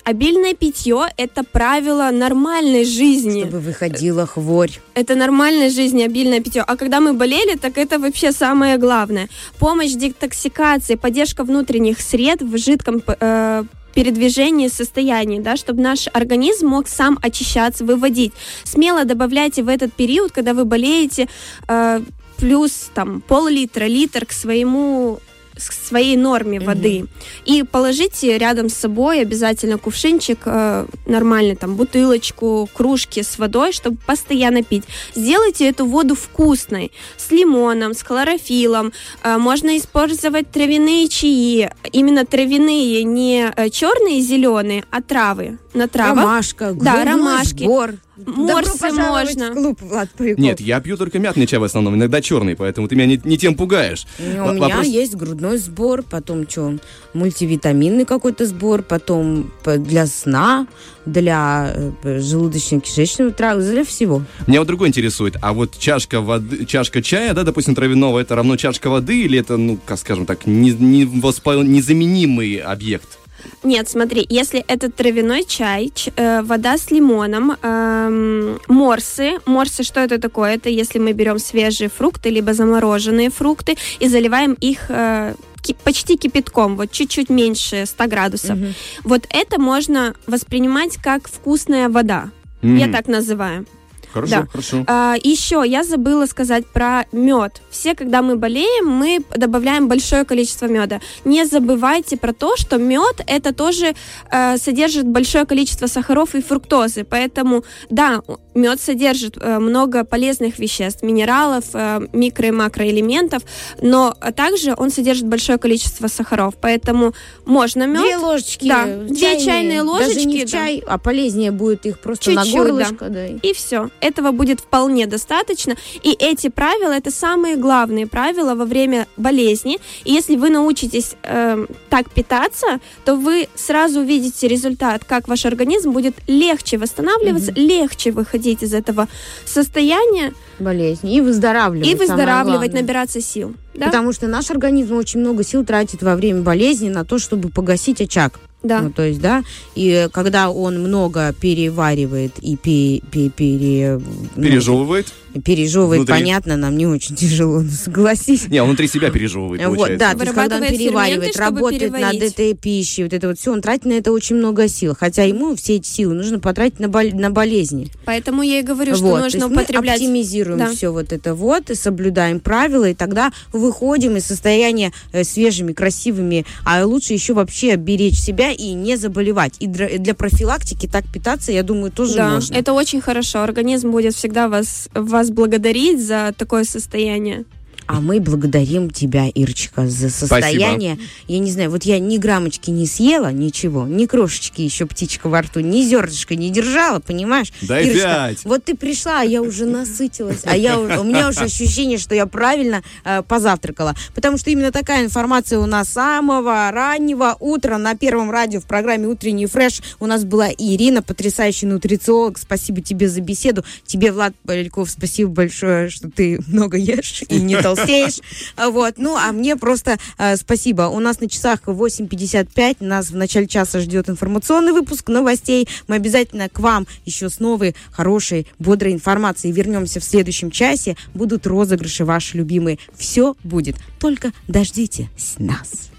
Обильное питье – это правило нормальной жизни. Чтобы выходила хворь. Это нормальной жизни, обильное питье. А когда мы болели, так это вообще самое главное. Помощь детоксикации, поддержка внутренних сред в жидком э, передвижении состоянии, да, чтобы наш организм мог сам очищаться, выводить. Смело добавляйте в этот период, когда вы болеете, э, плюс там пол-литра, литр к своему своей норме воды. И положите рядом с собой обязательно кувшинчик, э, нормальный, там, бутылочку, кружки с водой, чтобы постоянно пить. Сделайте эту воду вкусной, с лимоном, с хлорофилом. Э, можно использовать травяные чаи. Именно травяные, не э, черные и зеленые, а травы. На травах. Ромашка, Да, ромашки. сбор. Морсы можно. в клуб, Влад Поляков. Нет, я пью только мятный чай в основном, иногда черный, поэтому ты меня не, не тем пугаешь. Ну, У Во- меня вопрос- есть грудной сбор, потом что, мультивитаминный какой-то сбор, потом для сна, для э, желудочно-кишечного тракта, для всего. Меня вот другой интересует, а вот чашка воды, чашка чая, да, допустим, травяного, это равно чашка воды или это, ну, как скажем так, не, не воспо- незаменимый объект? Нет, смотри, если это травяной чай, ч- э, вода с лимоном, эм, морсы. Морсы, что это такое? Это если мы берем свежие фрукты, либо замороженные фрукты и заливаем их э, ки- почти кипятком, вот чуть-чуть меньше 100 градусов. Вот это можно воспринимать как вкусная вода. Я М, так называю. Хорошо, да. хорошо. А, еще я забыла сказать про мед. Все, когда мы болеем, мы добавляем большое количество меда. Не забывайте про то, что мед это тоже э, содержит большое количество сахаров и фруктозы. Поэтому, да, мед содержит э, много полезных веществ, минералов, э, микро и макроэлементов, но также он содержит большое количество сахаров. Поэтому можно мед. Две ложечки. Да, э, две чайные ложечки, Даже не в да. чай, а полезнее будет их просто на Чуть-чуть, да. горлышко. Да. И все. Этого будет вполне достаточно. И эти правила это самые главные правила во время болезни. И если вы научитесь эм, так питаться, то вы сразу увидите результат, как ваш организм будет легче восстанавливаться, легче выходить из этого состояния Болезни. И выздоравливать. и выздоравливать, набираться сил. Да? Потому что наш организм очень много сил тратит во время болезни на то, чтобы погасить очаг. Да. Ну, то есть, да, и когда он много переваривает и пе- пе- пере- ну, Пережевывает? Пережевывает, Внутри. понятно, нам не очень тяжело, ну, согласись. Не, он внутри себя пережевывает, Вот, получается. да, то есть, когда он переваривает, работает над этой пищей, вот это вот все, он тратит на это очень много сил. Хотя ему все эти силы нужно потратить на, бол- на болезни. Поэтому я и говорю, что Вот, то нужно есть употреблять... Мы оптимизируем Да. все вот это вот, и соблюдаем правила, и тогда выходим из состояния э, свежими, красивыми, а лучше еще вообще беречь себя и не заболевать. И для профилактики так питаться, я думаю, тоже да, можно. это очень хорошо. Организм будет всегда вас, вас благодарить за такое состояние. А мы благодарим тебя, Ирочка, за состояние. Я не знаю, вот я ни граммочки не съела, ничего, ни крошечки еще птичка во рту, ни зернышка не держала, понимаешь? Дай Ирочка, пять. Вот ты пришла, а я уже насытилась, а я, у меня уже ощущение, что я правильно э, позавтракала. Потому что именно такая информация у нас самого раннего утра на Первом радио в программе «Утренний фреш». У нас была Ирина, потрясающий нутрициолог. Спасибо тебе за беседу. Тебе, Влад Поляков, спасибо большое, что ты много ешь и не толстеешь. Вот. Ну, а мне просто э, спасибо. У нас на часах 8.55. Нас в начале часа ждет информационный выпуск новостей. Мы обязательно к вам еще с новой, хорошей, бодрой информацией вернемся в следующем часе. Будут розыгрыши ваши любимые. Все будет. Только дождитесь нас.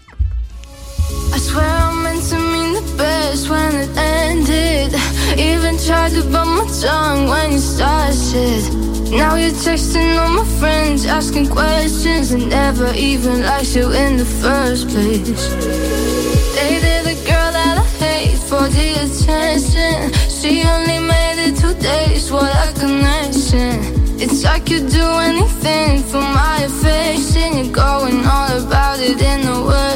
I swear I meant to mean the best when it ended. Even tried to bite my tongue when you started. Now you're texting all my friends, asking questions, and never even liked you in the first place. They Dated a girl that I hate for the attention. She only made it two days, what a connection. It's like you do anything for my affection. You're going all about it in the worst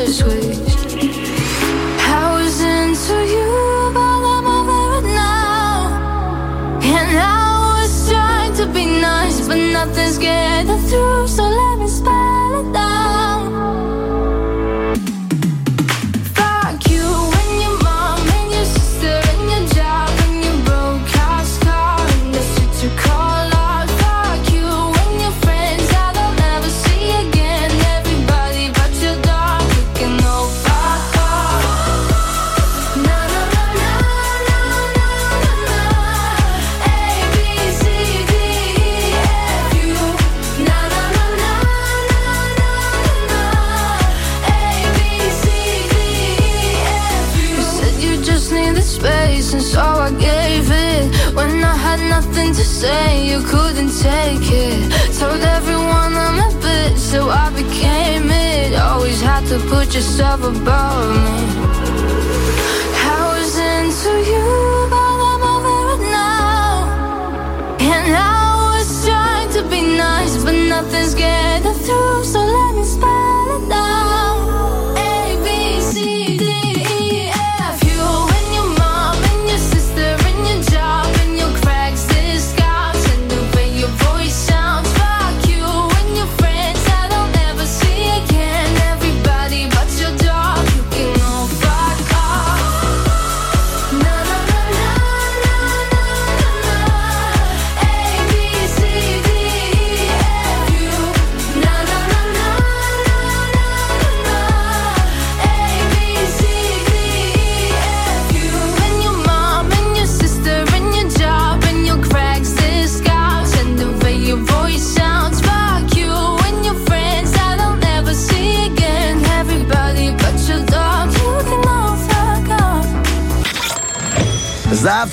you couldn't take it. Told everyone I'm a bitch, so I became it. Always had to put yourself above me. I was into you, but I'm over it now. And I was trying to be nice, but nothing's getting through.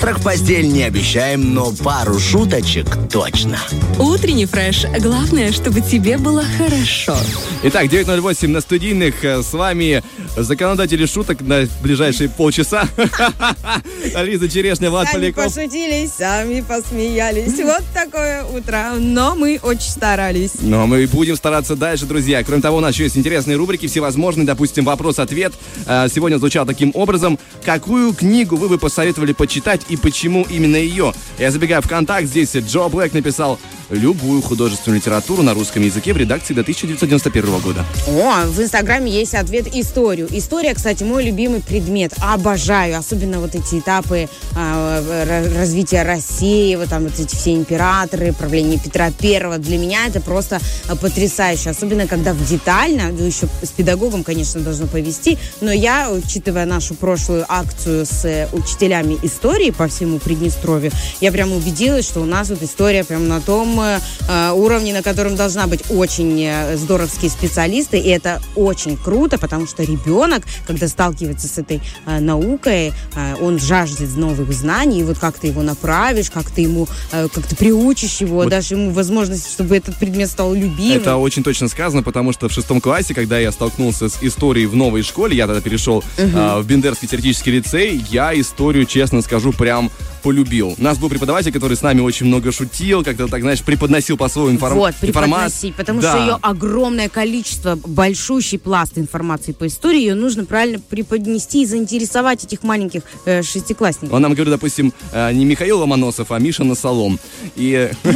Завтрак в постель не обещаем, но пару шуточек точно. Утренний фреш. Главное, чтобы тебе было хорошо. Итак, 9.08 на студийных. Э, С вами законодатели шуток на ближайшие полчаса. Лиза Черешня, Влад Сами Поляков. пошутили, сами посмеялись. Вот такое утро. Но мы очень старались. Но мы будем стараться дальше, друзья. Кроме того, у нас еще есть интересные рубрики, всевозможные, допустим, вопрос-ответ. Э, Сегодня звучал таким образом. Какую книгу вы бы посоветовали почитать и почему именно ее? Я забегаю в контакт, здесь Джо Блэк написал любую художественную литературу на русском языке в редакции до 1991 года. О, в Инстаграме есть ответ историю. История, кстати, мой любимый предмет. Обожаю. Особенно вот эти этапы ра- развития России, вот там вот эти все императоры, правление Петра Первого. Для меня это просто а, потрясающе. Особенно, когда в детально, ну, еще с педагогом, конечно, должно повести, но я, учитывая нашу прошлую акцию с э, учителями истории по всему Приднестровью, я прям убедилась, что у нас вот история прям на том э, э, уровне, на котором должна быть очень э, здоровские специалисты, и это очень круто, потому что ребенок, когда сталкивается с этой э, наукой, э, он жаждет новых знаний, и вот как ты его направишь, как ты ему, э, как ты приучишь его, Вот. дашь ему возможность, чтобы этот предмет стал любимым. Это очень точно сказано, потому что в шестом классе, когда я столкнулся с историей в новой школе, я тогда перешел а, в Бендерский теоретический лицей, я историю, честно скажу, прям полюбил. У нас был преподаватель, который с нами очень много шутил, как-то так, знаешь, преподносил по-своему информ... Вот, информацию. потому Да. что ее огромное количество, большущий пласт информации по истории, ее нужно правильно преподнести и заинтересовать этих маленьких э, шестиклассников. Он нам говорит, допустим, э, не Михаил Ломоносов, а Миша Насолом. И э,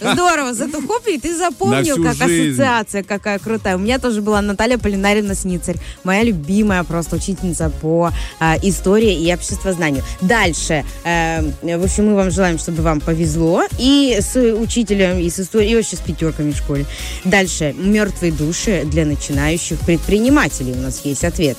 Здорово, зато хоп, и ты запомнил, как жизнь. ассоциация какая крутая. У меня тоже была Наталья Полинаревна Сницарь, моя любимая просто учительница по а, истории и обществознанию. Дальше, э, в общем, мы вам желаем, чтобы вам повезло и с учителем, и с историей, и вообще с пятерками в школе. Дальше, мертвые души для начинающих предпринимателей. У нас есть ответ.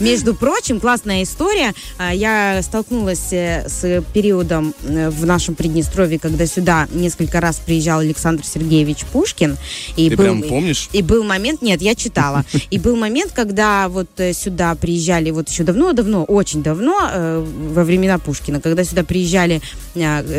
Между прочим, классная история. А, Я столкнулась э, с периодом э, в нашем Приднестровье, когда сюда несколько раз приезжал Александр Сергеевич Пушкин. И Ты был, прям помнишь? И был момент, нет, я читала. И был момент, когда вот э, сюда приезжали вот еще давно-давно, очень давно, во времена Пушкина, когда сюда приезжали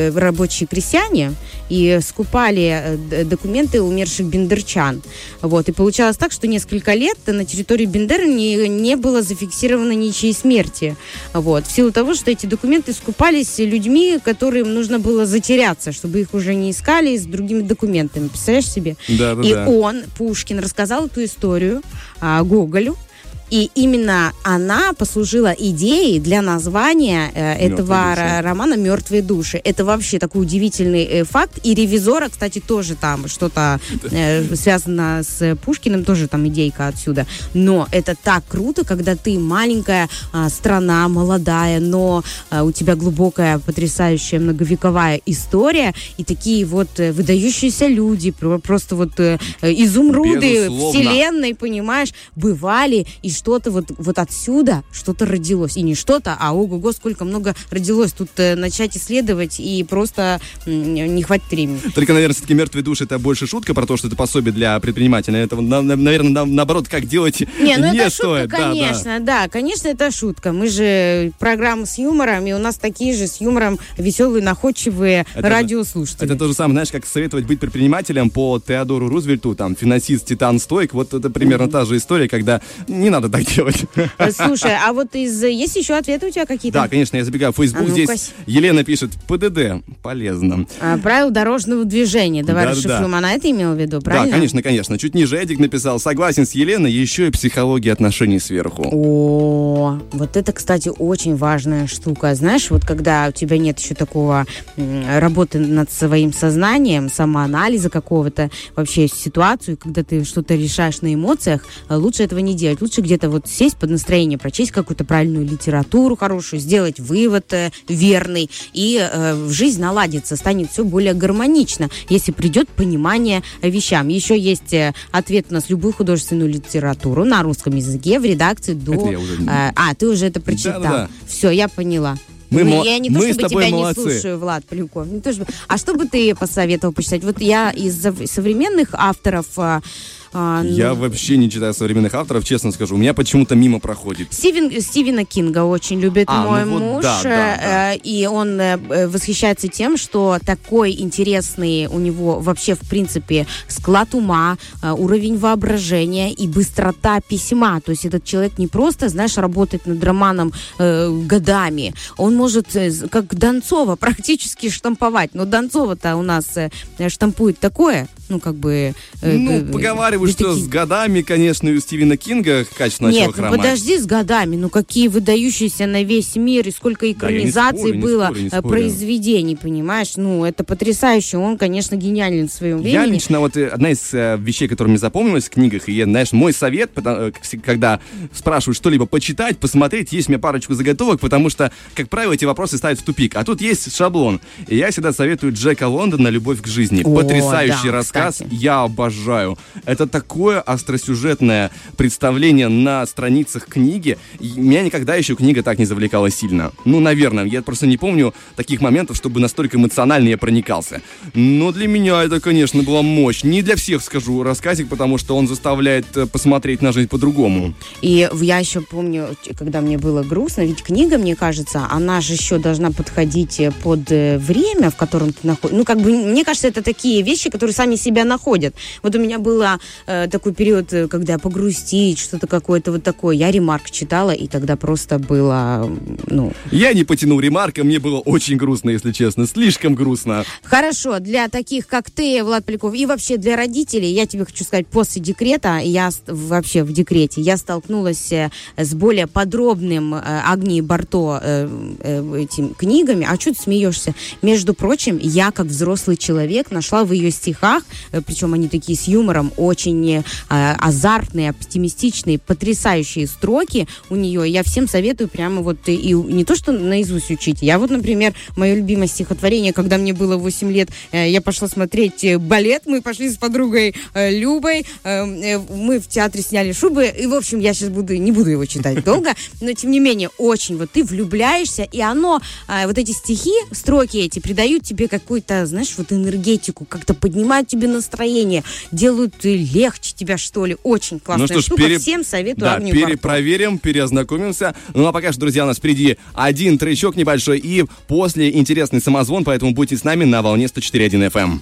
э, рабочие крестьяне и скупали э, документы умерших бендерчан. Вот. И получалось так, что несколько лет на территории Бендеры не, не было зафиксировано ничьей смерти. Вот. В силу того, что эти документы скупались людьми, которым нужно было затеряться, чтобы их уже не искали с другими документами. Представляешь себе? Да, да, И да. он, Пушкин, рассказал эту историю а, Гоголю. И именно она послужила идеей для названия э, этого «Мертвые души». ро- романа «Мертвые души». Это вообще такой удивительный э, факт. И «Ревизора», кстати, тоже там что-то э, связано с Пушкиным, тоже там идейка отсюда. Но это так круто, когда ты маленькая а, страна, молодая, но а, у тебя глубокая, потрясающая, многовековая история, и такие вот э, выдающиеся люди, про- просто вот э, э, изумруды Безусловно. вселенной, понимаешь, бывали, и что-то вот, вот отсюда что-то родилось. И не что-то, а ого-го, сколько много родилось. Тут э, начать исследовать, и просто не хватит времени. Только, наверное, все-таки мертвые души это больше шутка про то, что это пособие для предпринимателя. Это, на- на- наверное, на- наоборот, как делать Не, ну это стоит. шутка, Да, да. конечно, да. конечно, это шутка. Мы же программа с юмором, и у нас такие же с юмором веселые, находчивые Это- радиослушатели. Это то же самое, знаешь, как советовать быть предпринимателем по Теодору Рузвельту, там, финансист Титан Стоик. Вот это примерно та же история, когда не надо так делать. Э, Слушай, а вот из есть еще ответы у тебя какие-то? Да, конечно, я забегаю в Facebook. А. Здесь Елена пишет, ПДД, полезно. А, правил дорожного движения. Давай Да-да-да. расшифруем. Она это имела в виду, правильно? Да, конечно, конечно. Чуть ниже Эдик написал, согласен с Еленой, еще и психология отношений сверху. О, вот это, кстати, очень важная штука. Знаешь, вот когда у тебя нет еще такого работы над своим сознанием, самоанализа какого-то, вообще ситуацию, когда ты что-то решаешь на эмоциях, лучше этого не делать. Лучше где-то вот сесть под настроение, прочесть какую-то правильную литературу хорошую, сделать вывод э, верный, и э, в жизнь наладится, станет все более гармонично, если придет понимание вещам. Еще есть э, ответ у нас любую художественную литературу на русском языке в редакции до... Это я уже- Э, а, ты уже это прочитал. Да-да-да. Все, я поняла. Мы Ну, мол- я не то, мы с чтобы тобой тебя молодцы. не слушаю, Влад Поляков. Не то, чтобы- А что бы ты посоветовал почитать? Вот я из современных авторов... а, а, Я ну, вообще не читаю современных авторов, честно скажу. У меня почему-то мимо проходит. Стивен, Стивена Кинга очень любит А, мой ну вот муж, да, да, да. э, и он э, э, восхищается тем, что такой интересный у него вообще, в принципе, склад ума, уровень воображения и быстрота письма. То есть этот человек не просто, знаешь, работает над романом э, годами, он может, как Донцова, практически штамповать. Но Донцова-то у нас штампует такое, ну, как бы... э, Ну, э, поговаривают, что детектив. с годами, конечно, у Стивена Кинга качество начало Нет, ну хромать. подожди с годами. Ну какие выдающиеся на весь мир и сколько я не экранизаций спорю, не было спорю, не э, спорю. произведений, понимаешь? Ну это потрясающе. Он, конечно, гениален в своем Я времени. лично, вот э, одна из э, вещей, которая мне запомнилась в книгах, и, знаешь, мой совет, потому- когда спрашивают что-либо почитать, посмотреть, есть у меня парочку заготовок, потому что, как правило, эти вопросы ставят в тупик. А тут есть шаблон. И я всегда советую Джека Лондона «Любовь к жизни». О, Потрясающий да, рассказ. Кстати. Я обожаю. Это такое остросюжетное представление на страницах книги. Меня никогда еще книга так не завлекала сильно. Ну, наверное, я просто не помню таких моментов, чтобы настолько эмоционально я проникался. Но для меня это, конечно, была мощь. Не для всех, скажу, рассказик, потому что он заставляет э, посмотреть на жизнь по-другому. И я еще помню, когда мне было грустно, ведь книга, мне кажется, она же еще должна подходить э, под э, время, в котором ты находишься. Ну, как бы, мне кажется, это такие вещи, которые сами себя находят. Вот у меня был такой период, э, когда погрустить, что-то какое-то вот такое. Я ремарк читала, и тогда просто было, ну, Я не потянул ремарка, мне было очень грустно, если честно. Слишком грустно. Хорошо, для таких, как ты, Влад Поляков, и вообще для родителей, я тебе хочу сказать, после декрета, я вообще в декрете, я столкнулась э, с более подробным э, Агнией Барто э, э, этим книгами. А что ты смеешься? Между прочим, я, как взрослый человек, нашла в ее стихах, э, причем они такие с юмором, очень э, азартные, оптимистичные, потрясающие строки у нее. Я всем советую прямо вот и, и не то, что наизусть учить. Я вот, например, мое любимое стихотворение, когда мне было 8 лет, э, я пошла смотреть э, балет, мы пошли с подругой э, Любой, э, э, мы в театре сняли шубы, и, в общем, я сейчас буду, не буду его читать долго, но, тем не менее, очень вот ты влюбляешься, и оно, э, вот эти стихи, строки эти, придают тебе какую-то, знаешь, вот энергетику, как-то поднимают тебя тебе настроение, делают легче тебя, что ли. Очень классная Ну что ж, штука. пере- Всем советую Да, Барто. перепроверим, переознакомимся. Ну а пока что, друзья, у нас впереди один тречок небольшой и после интересный самозвон, поэтому будьте с нами на волне 104.1 FM.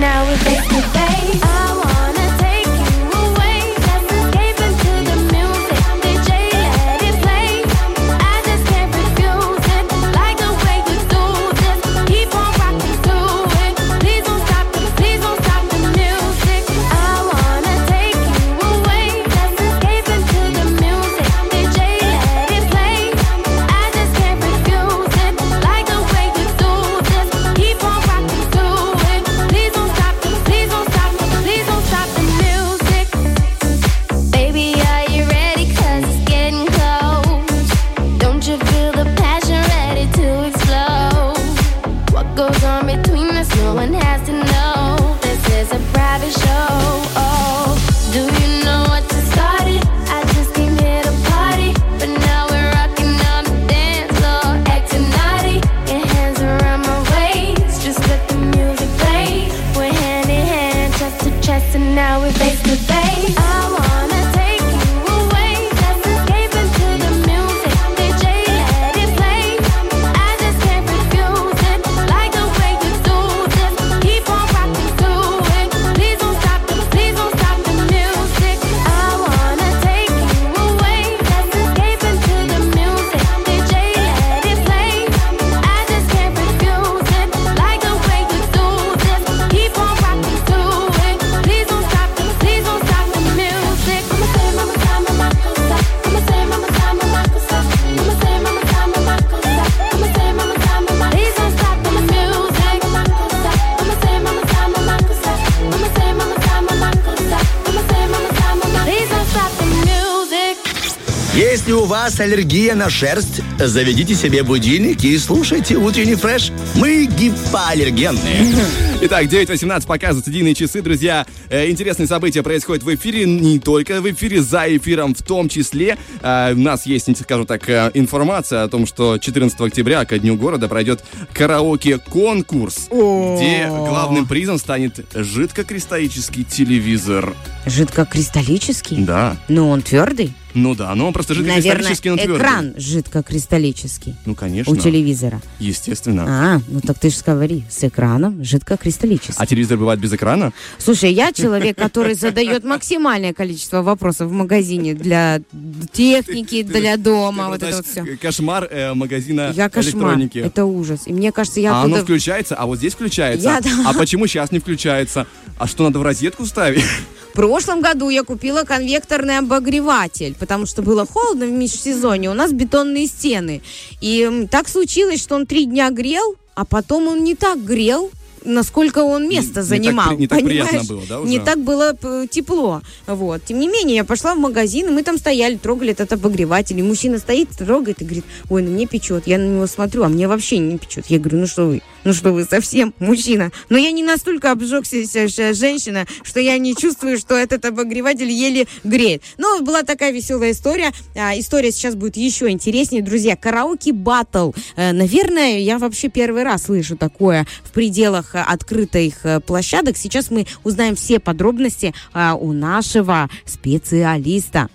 Now we're face to. Вас аллергия на шерсть, заведите себе будильник и слушайте утренний фреш. Мы гипоаллергенные. Итак, 9.18 показывают студийные часы, друзья. Э, интересные события происходят в эфире, не только в эфире, за эфиром в том числе. Э, у нас есть, скажем так, э, информация о том, что 14 октября ко Дню города пройдет караоке-конкурс, где главным призом станет жидкокристаллический телевизор. Жидкокристаллический? Да. Ну, он твердый? Ну да, но он просто Наверное, жидкокристаллический, но твердый. экран жидкокристаллический Ну, конечно. у телевизора. Естественно. А, ну так ты же говори, с экраном жидкокристаллический. А телевизор бывает без экрана? Слушай, я человек, который задает максимальное количество вопросов в магазине для техники, для дома, вот это вот все. Кошмар э, магазина Я кошмар. электроники. Это ужас. И мне кажется, я а оно включается, а вот здесь включается. А почему сейчас не включается? А что, надо в розетку ставить? Прошлом году я купила конвекторный обогреватель, потому что было холодно в межсезонье, у нас бетонные стены. И так случилось, что он три дня грел, а потом он не так грел, насколько он место Не так занимал. не так понимаешь? приятно было, да, уже? Не так было п- тепло. Вот. Тем не менее, я пошла в магазин, и мы там стояли, трогали этот обогреватель. И мужчина стоит, трогает и говорит, ой, ну мне печет. Я на него смотрю, а мне вообще не печет. Я говорю, ну что вы, ну что вы, совсем мужчина. Но я не настолько обжегся женщина, что я не чувствую, что этот обогреватель еле греет. Но была такая веселая история. А, история сейчас будет еще интереснее. Друзья, караоке батл. Э, наверное, я вообще первый раз слышу такое в пределах э, открытых э, площадок. Сейчас мы узнаем все подробности а, у нашего специалиста.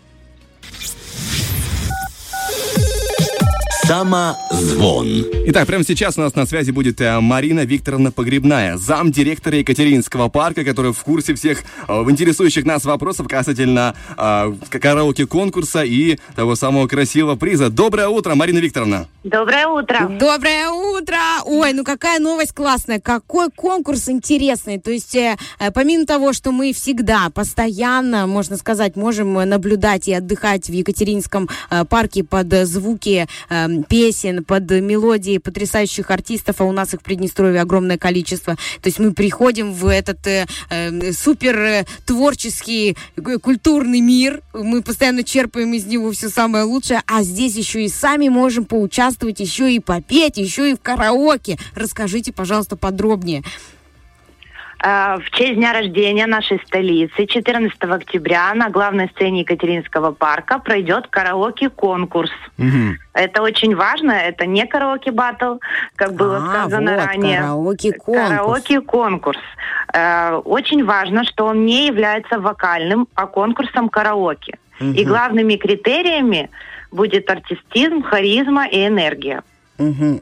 Самозвон. Итак, прямо сейчас у нас на связи будет э, Марина Викторовна Погребная, зам директора Екатеринского парка, которая в курсе всех э, интересующих нас вопросов касательно э, караоке-конкурса и того самого красивого приза. Доброе утро, Марина Викторовна. Доброе утро. Доброе утро! Ой, ну какая новость классная, какой конкурс интересный. То есть, э, э, помимо того, что мы всегда, постоянно, можно сказать, можем наблюдать и отдыхать в Екатеринском э, парке под звуки э, песен, под мелодии потрясающих артистов, а у нас их в Приднестровье огромное количество. То есть мы приходим в этот э, э, супер э, творческий, э, культурный мир, мы постоянно черпаем из него все самое лучшее, а здесь еще и сами можем поучаствовать, еще и попеть, еще и в караоке. Расскажите, пожалуйста, подробнее. Э, В честь дня рождения нашей столицы 14 октября на главной сцене Екатеринского парка пройдет караоке-конкурс. Это очень важно, это не караоке-баттл, как было А, сказано вот, ранее. караоке-конкурс. Караоке-конкурс. Э, Очень важно, что он не является вокальным, а конкурсом караоке. И Мгм. главными критериями будет артистизм, харизма и энергия. Мгм.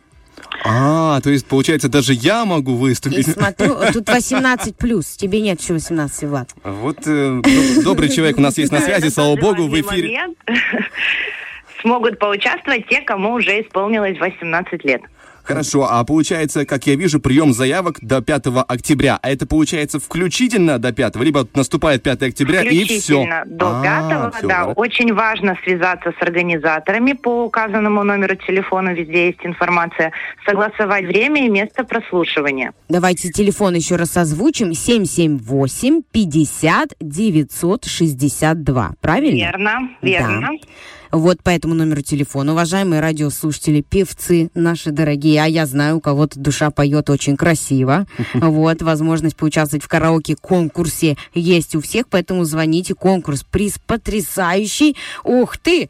А, то есть, получается, даже я могу И выступить. смотрю, тут 18 плюс, тебе нет еще 18, Влад. Вот э, доб- добрый человек у нас есть на связи, слава богу, в эфире. Смогут поучаствовать те, кому уже исполнилось 18 лет. Хорошо, а получается, как я вижу, прием заявок до 5 октября. А это получается включительно до 5, либо наступает 5 октября и все. Включительно до 5 да. Очень важно связаться с организаторами по указанному номеру телефона, везде есть информация, согласовать время и место прослушивания. Давайте телефон еще раз озвучим. 778 50 962. Правильно? Верно, верно. Да. Вот по этому номеру телефона, уважаемые радиослушатели, певцы наши дорогие, а я знаю, у кого-то душа поет очень красиво. Вот, возможность поучаствовать в караоке-конкурсе есть у всех, поэтому звоните. Конкурс, приз потрясающий. Ух ты!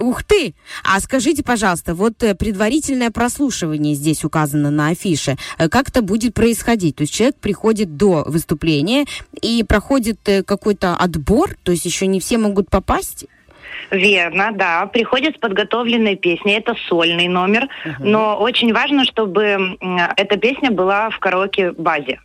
Ух ты! А скажите, пожалуйста, вот э, предварительное прослушивание здесь указано на афише. Э, Как это будет происходить? То есть человек приходит до выступления и проходит э, какой-то отбор, то есть еще не все могут попасть? Верно, да. Приходят с подготовленной песней. Это сольный номер. Но очень важно, чтобы эта песня была в караоке-базе.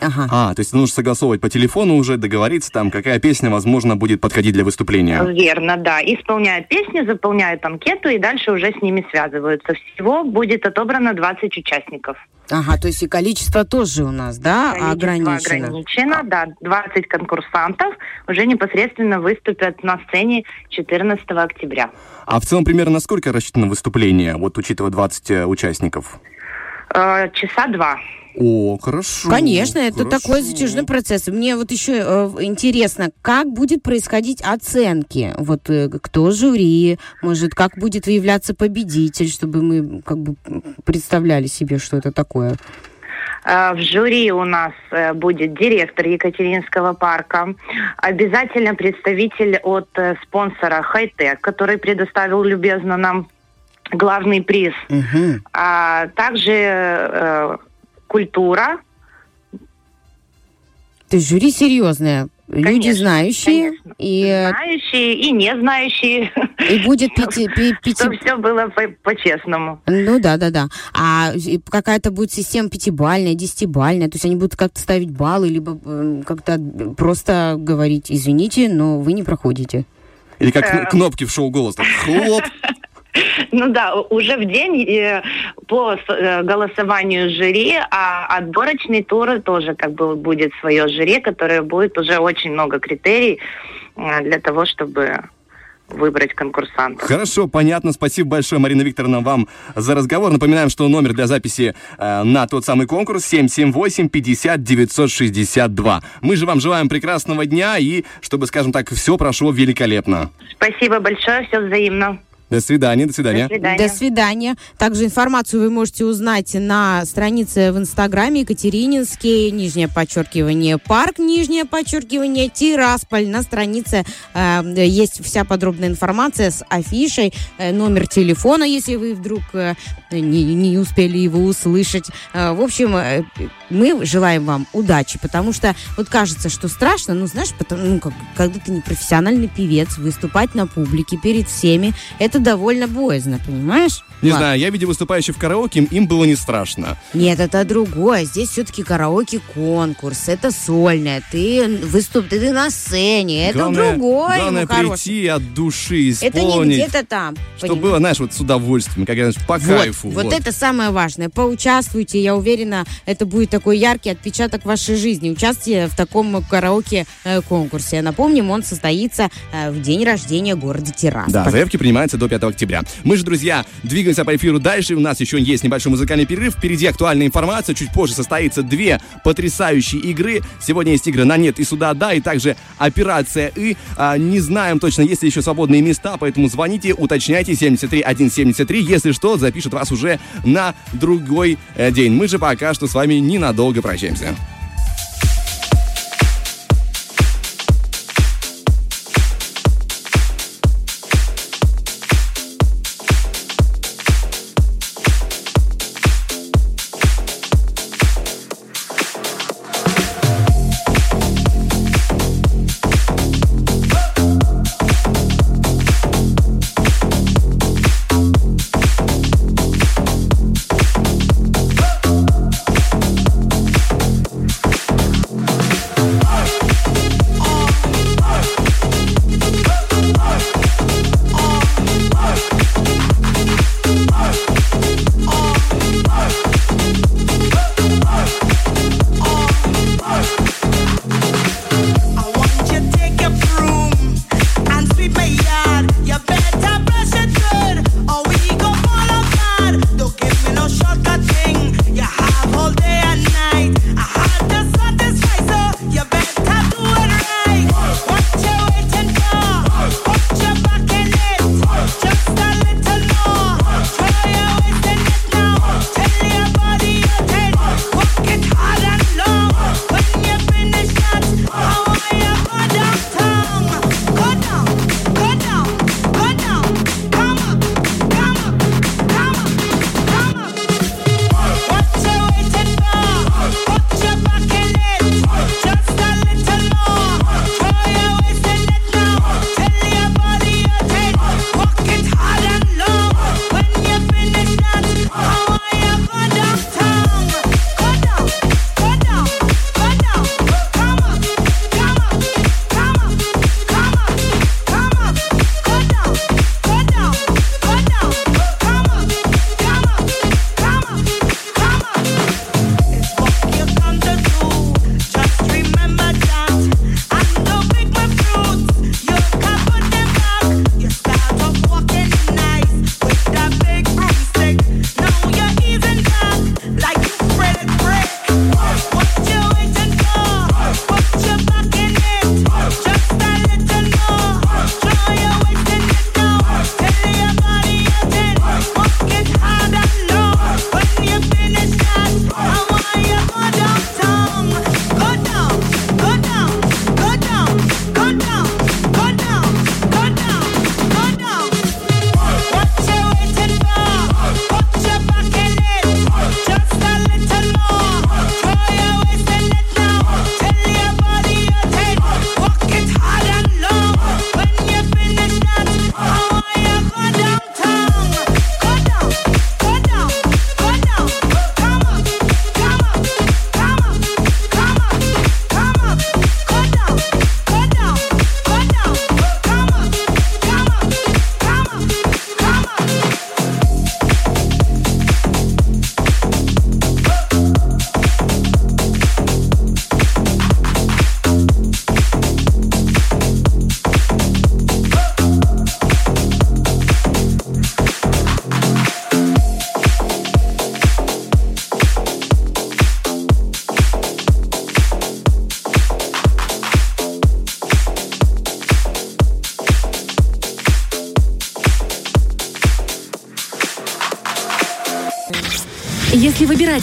А, то есть нужно согласовывать по телефону уже, договориться там, какая песня, возможно, будет подходить для выступления. Верно, да. Исполняют песни, заполняют анкету и дальше уже с ними связываются. Всего будет отобрано 20 участников. Ага, то есть и количество тоже у нас, да, Количество ограничено? ограничено, да. 20 конкурсантов уже непосредственно выступят на сцене 14 октября. А в целом примерно насколько рассчитано выступление, вот учитывая 20 э, участников? Э, часа два. О, хорошо. Конечно, это хорошо. такой затяжной процесс. Мне вот еще э, интересно, как будет происходить оценки? Вот э, кто жюри, может, как будет выявляться победитель, чтобы мы как бы представляли себе, что это такое. Э, В жюри у нас э, будет директор Екатеринского парка, обязательно представитель от спонсора Хайтек, который предоставил любезно нам главный приз, а также э, культура. Есть жюри серьезное, люди Конечно, знающие, и, э, Знающие и не знающие. и будет пяти, пяти- Чтобы все было по- по-честному. Ну да, да, да. А какая-то будет система пятибальная, десятибальная, то есть они будут как-то ставить баллы, либо э, как-то просто говорить, извините, но вы не проходите. Или как Э. кн- кнопки в шоу «Голос». так, хлоп. Ну да, уже в день э, по э, голосованию жюри, а отборочный тур тоже как бы будет свое жюри, которое будет уже очень много критерий э, для того, чтобы выбрать конкурсанта. Хорошо, понятно. Спасибо большое, Марина Викторовна, вам за разговор. Напоминаем, что номер для записи э, на тот самый конкурс 778-50-962. Мы же вам желаем прекрасного дня и, чтобы, скажем так, все прошло великолепно. Спасибо большое, все взаимно. До свидания, до свидания. До свидания. До свидания. Также информацию вы можете узнать на странице в Инстаграме Екатерининский, нижнее подчеркивание, парк, нижнее подчеркивание, Тирасполь. На странице э, есть вся подробная информация с афишей, э, номер телефона, если вы вдруг э, не, не успели его услышать. Э, в общем, э, мы желаем вам удачи, потому что вот кажется, что страшно, ну, знаешь, потому, ну, как, когда ты не профессиональный певец, выступать на публике перед всеми, это довольно боязно, понимаешь? Не Влад? знаю, я видел выступающих в караоке, им было не страшно. Нет, это другое. Здесь все-таки караоке-конкурс. Это сольное. Ты выступ, ты на сцене. Это главное, другое, главное прийти от души, Это не исполнить. где-то там. Понимаешь? было, знаешь, вот с удовольствием, как знаешь, по Вот, кайфу. Вот, это самое важное. Поучаствуйте, я уверена, это будет такой яркий отпечаток вашей жизни. Участие в таком караоке-конкурсе. Напомним, он состоится э, в день рождения города Тирасполь. Да, заявки принимаются до 5 октября. Мы же, друзья, двигаемся по эфиру дальше. У нас еще есть небольшой музыкальный перерыв. Впереди актуальная информация. Чуть позже состоится две потрясающие игры. Сегодня есть игры на нет и сюда да, и также операция И. А, не знаем точно, есть ли еще свободные места, поэтому звоните, уточняйте 73173. Если что, запишут вас уже на другой э, день. Мы же пока что с вами ненадолго прощаемся.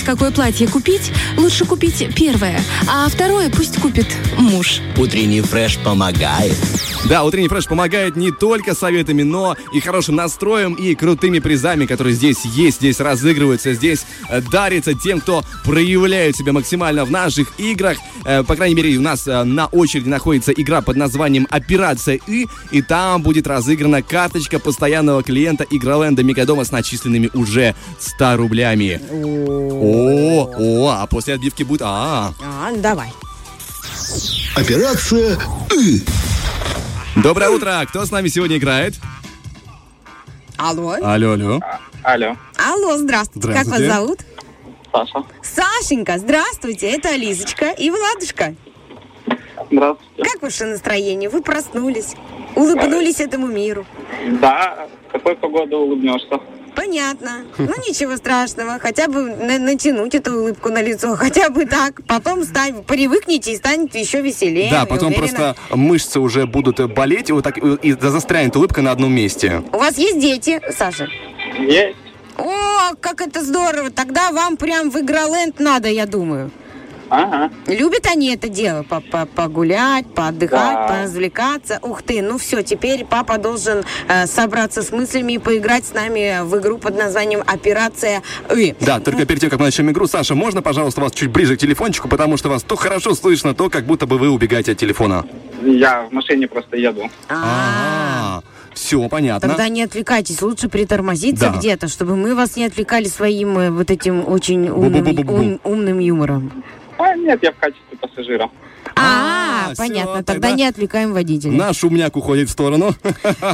Какое платье купить, лучше купить первое, а второе пусть купит муж. Утренний фреш помогает. Да, утренний фреш помогает не только советами, но и хорошим настроем и крутыми призами, которые здесь есть, здесь разыгрываются, здесь э, дарится тем, кто проявляет себя максимально в наших играх. Э, По крайней мере, у нас э, на очереди находится игра под названием «Операция И», и там будет разыграна карточка постоянного клиента Игроленда Мегадома с начисленными уже 100 рублями. О, о, а после отбивки будет... А, А, давай. Операция «И». Доброе утро! Кто с нами сегодня играет? Алло. Алло, алло. Алло, Алло, здравствуйте. Как вас Здравствуйте. зовут? Саша. Сашенька, здравствуйте. Это Алисочка и Владушка. Здравствуйте. Как ваше настроение? Вы проснулись, улыбнулись этому миру. Да, в какой погоду улыбнешься? Понятно. Ну, ничего страшного. Хотя бы на- натянуть эту улыбку на лицо. Хотя бы так. Потом стань, привыкните и станет еще веселее. Да, потом просто мышцы уже будут э, болеть, и вот так э, и застрянет улыбка на одном месте. У вас есть дети, Саша? Есть. О, как это здорово. Тогда вам прям в Игроленд надо, я думаю. Ага. Любят они это дело? По- по- Погулять, поотдыхать, Да. поразвлекаться? Ух ты, ну все, теперь папа должен э, собраться с мыслями и поиграть с нами в игру под названием «Операция И». Да, только перед тем, как мы начнем игру, Саша, можно, пожалуйста, вас чуть ближе к телефончику, потому что вас то хорошо слышно, то как будто бы вы убегаете от телефона. Я в машине просто еду. А, все понятно. Тогда не отвлекайтесь, лучше притормозиться Да. где-то, чтобы мы вас не отвлекали своим э, вот этим очень умным, ум- умным юмором. А, нет, я в качестве пассажира. А, всё, понятно, тогда, не отвлекаем водителя. Наш умняк уходит в сторону.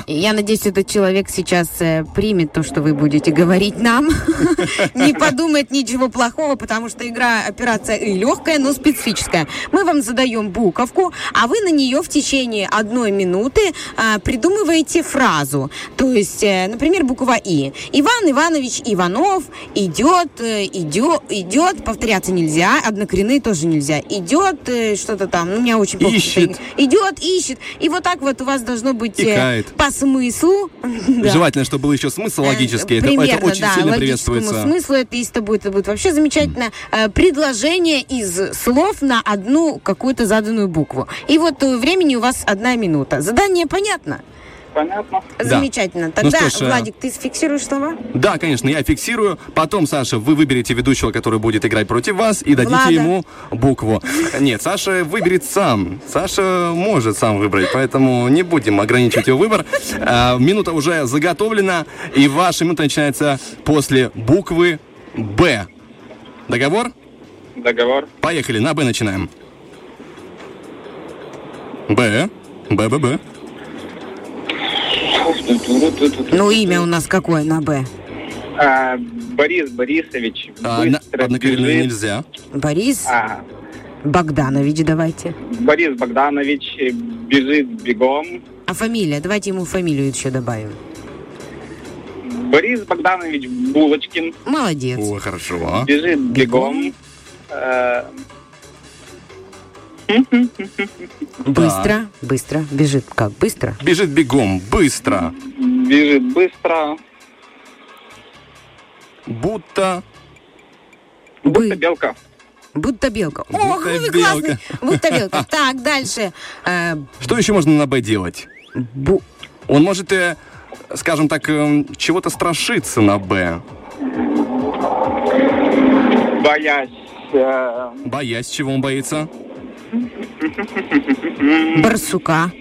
Я надеюсь, этот человек сейчас э, примет то, что вы будете говорить нам. Не подумает ничего плохого, потому что игра «Операция И» легкая, но специфическая. Мы вам задаем буковку, а вы на нее в течение одной минуты а, придумываете фразу. То есть, э, например, буква «И». Иван Иванович Иванов идет, э, идет, идет, повторяться нельзя, однокоренные тоже нельзя. Идет что-то там, ну, меня очень плохо. Ищет. Идет, ищет. И вот так вот у вас должно быть э, Икает. по смыслу. Да. Желательно, чтобы был еще смысл логический. Это, это очень да, сильно приветствуется. смыслу это, если это будет, это будет вообще замечательно. Э, Предложение из слов на одну какую-то заданную букву. И вот э, времени у вас одна минута. Задание понятно? Понятно. Да. Замечательно. Ну Тогда, что ж, э, Владик, ты сфиксируешь слова? Да, конечно, я фиксирую. Потом, Саша, вы выберете ведущего, который будет играть против вас, и дадите Влада. ему букву. Нет, Саша выберет сам. Саша может сам выбрать, поэтому не будем ограничивать его выбор. А, Минута уже заготовлена, и ваша минута начинается после буквы «Б». Договор? Договор. Поехали, на «Б» начинаем. «Б». «Б», «Б», «Б». Ну, имя у нас какое на «Б»? А, Борис Борисович А, бежит. нельзя. Борис А, Богданович, давайте. Борис Богданович э, бежит бегом. А фамилия? Давайте ему фамилию еще добавим. Борис Богданович Булочкин Молодец. О, хорошо. бежит бегом. Э, Быстро, быстро. Бежит как? Быстро? Бежит бегом, быстро. бежит быстро. Будто Будто белка. Будто белка. Будто Ох, вы белка. классный. Будто белка. Так, дальше. Э, Что еще можно на Б делать? бу- Он может, э, скажем так, эм, чего-то страшиться на Б. Боясь. э, Боясь, чего он боится. Барсука.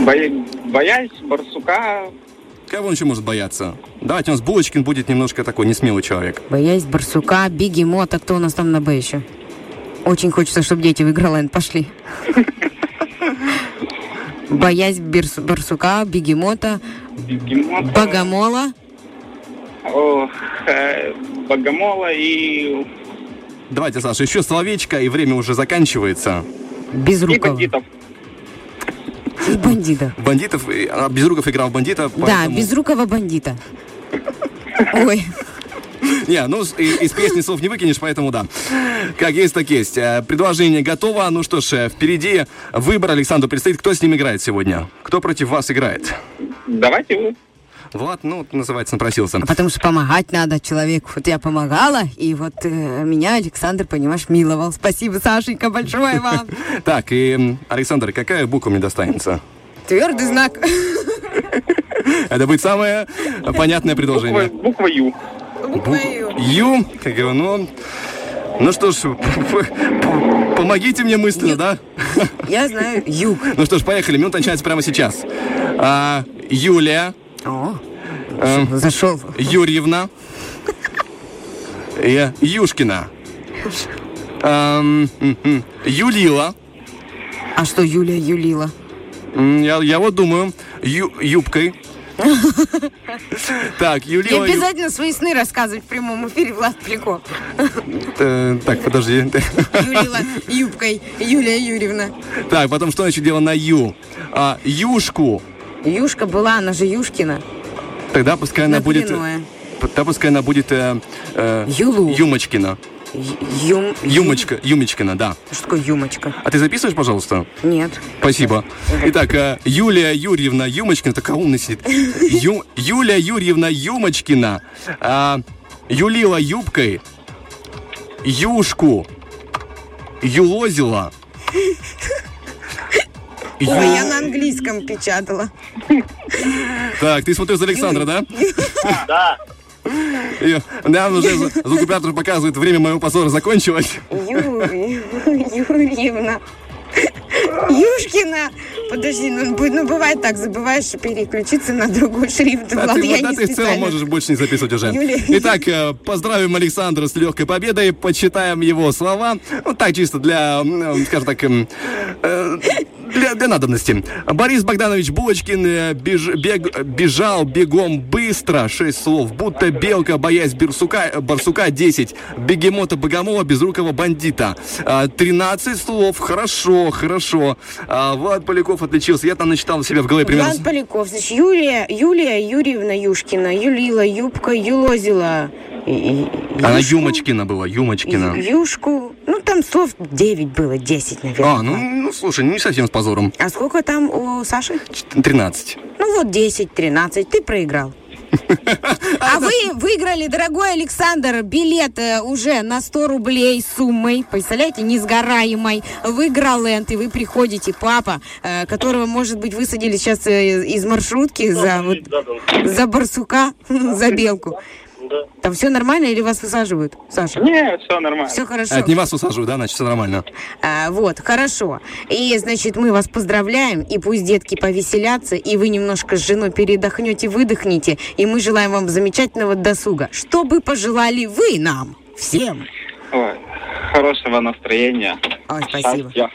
боя- Боясь барсука. Кого он еще может бояться? Давайте, у нас Булочкин будет немножко такой несмелый человек. Боясь барсука, бегемота. Кто у нас там на Б еще? Очень хочется, чтобы дети в Игроленд пошли. Боясь барсука, бегемота, бегемота, богомола. ох, э, богомола и, Давайте, Саша, еще словечко, и время уже заканчивается. и Безрукого. бандитов. И бандита. Бандитов, а Безруков играл в бандита, Да, поэтому- безрукого бандита. Ой, Не, ну, из песни слов не выкинешь, поэтому да. Как есть, так есть. Э, Предложение готово. Ну что ж, э, впереди выбор Александру предстоит. Кто с ним играет сегодня? Кто против вас играет? Давайте вы. Влад, ну, вот, называется, напросился. Потому что помогать надо человеку. Вот я помогала, и вот э, меня Александр, понимаешь, миловал. Спасибо, Сашенька, большое вам. Так, и, Александр, какая буква мне достанется? Твердый знак. Это будет самое понятное предложение. Буква Ю. Буква Ю. Ю, как его, ну... Ну что ж, помогите мне мысленно, да? Я знаю юг. Ну что ж, поехали, минута начинается прямо сейчас. А, Юлия. О, эм, зашел. Юрьевна. И Юшкина. Эм, Юлила. А что Юлия юлила? Я, я вот думаю, ю- юбкой. Так, Не Юлила. ю- обязательно свои сны рассказывать в прямом эфире, Влад Плико. Э, Так, подожди. Юлила юбкой Юлия Юрьевна. Так, потом что еще дело на Ю? А, Юшку. Юшка была, она же Юшкина. Тогда пускай она будет... Напряное. Тогда пускай она будет... э, э, Юлу. Юмочкина. Юм... Юмочка, Юмочкина, да. Что такое юмочка? А ты записываешь, пожалуйста? Нет. Спасибо. Итак, э, Юлия Юрьевна Юмочкина, такая умная сидит. Ю- Юлия Юрьевна Юмочкина а, юлила юбкой юшку юлозила. Ой, я на английском печатала. Так, ты смотришь за Александра, да? Да. И Нам уже зв- звукоператор показывает, время моего позора закончилось. Ю- Юрьевна. Юшкина. Подожди, ну, ну бывает так, забываешь переключиться на другой шрифт. А Влад, ты, я вот, а не ты в целом можешь больше не записывать уже. Юлия. Итак, э, поздравим Александра с легкой победой, почитаем его слова. Ну, так, чисто для, м, скажем так, м, э, для, для надобности. Борис Богданович Булочкин э, беж- бег- бежал бегом быстро, шесть слов, будто белка, боясь барсука, э, барсука 10, бегемота богомола, безрукого бандита. А, 13 слов, хорошо, хорошо. А, Влад Поляков отличился. Я там начитал у себя в голове примерно... Влад Поляков, значит, Юлия, Юлия Юрьевна Юшкина, Юлила, Юбка, Юлозила. и- Она Юшку, Юмочкина была, Юмочкина. Юшку. Ну, там слов 9 было, 10, наверное. А, ну, ну, слушай, не совсем с позором. А сколько там у Саши? 13. Ну вот 10, 13, ты проиграл. А вы выиграли, дорогой Александр, билет э, уже на 100 рублей суммой, представляете, несгораемой. Выиграл Энд, и вы приходите, папа, э, которого, может быть, высадили сейчас э, из маршрутки за, вот, за барсука, за белку. Там все нормально или вас высаживают, Саша? Не, все нормально. Все хорошо. Это не вас усаживают, да? Значит, все нормально. А, вот, хорошо. И, значит, мы вас поздравляем, и пусть детки повеселятся, и вы немножко с женой передохнете, выдохнете, и мы желаем вам замечательного досуга. Что бы пожелали вы нам, всем? Ой, хорошего настроения. Ой, спасибо. счастья.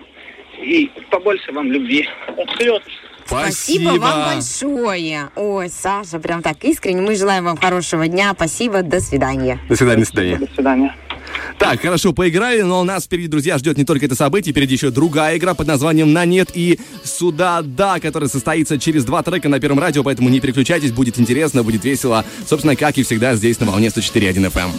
И побольше вам любви. Вперед! Спасибо вам большое. Ой, Саша, прям так искренне. Мы желаем вам хорошего дня. Спасибо, до свидания. До свидания, до свидания. До свидания. Так, хорошо, поиграли, но нас впереди, друзья, ждет не только это событие, впереди еще другая игра под названием «На нет» и «Сюда да», которая состоится через два трека на Первом радио, поэтому не переключайтесь, будет интересно, будет весело. Собственно, как и всегда, здесь на волне 104.1 FM.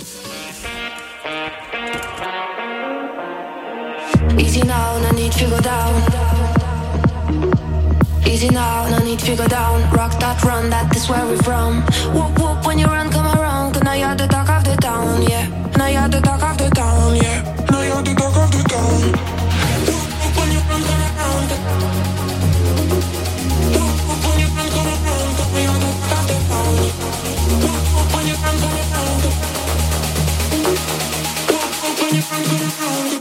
Easy now, no need to go down. Easy now, no need to go down. Rock that run, that is where we're from. Whoop whoop when you run, come around. Cause now you're the talk of the town, yeah. Now you're the talk of the town, yeah. Now you're the talk of the town. Whoop whoop when you run, come around. Whoop whoop when you run, come around. Cause now you're the talk of the town. Whoop whoop when you run, come around. Whoop whoop when you run, come around.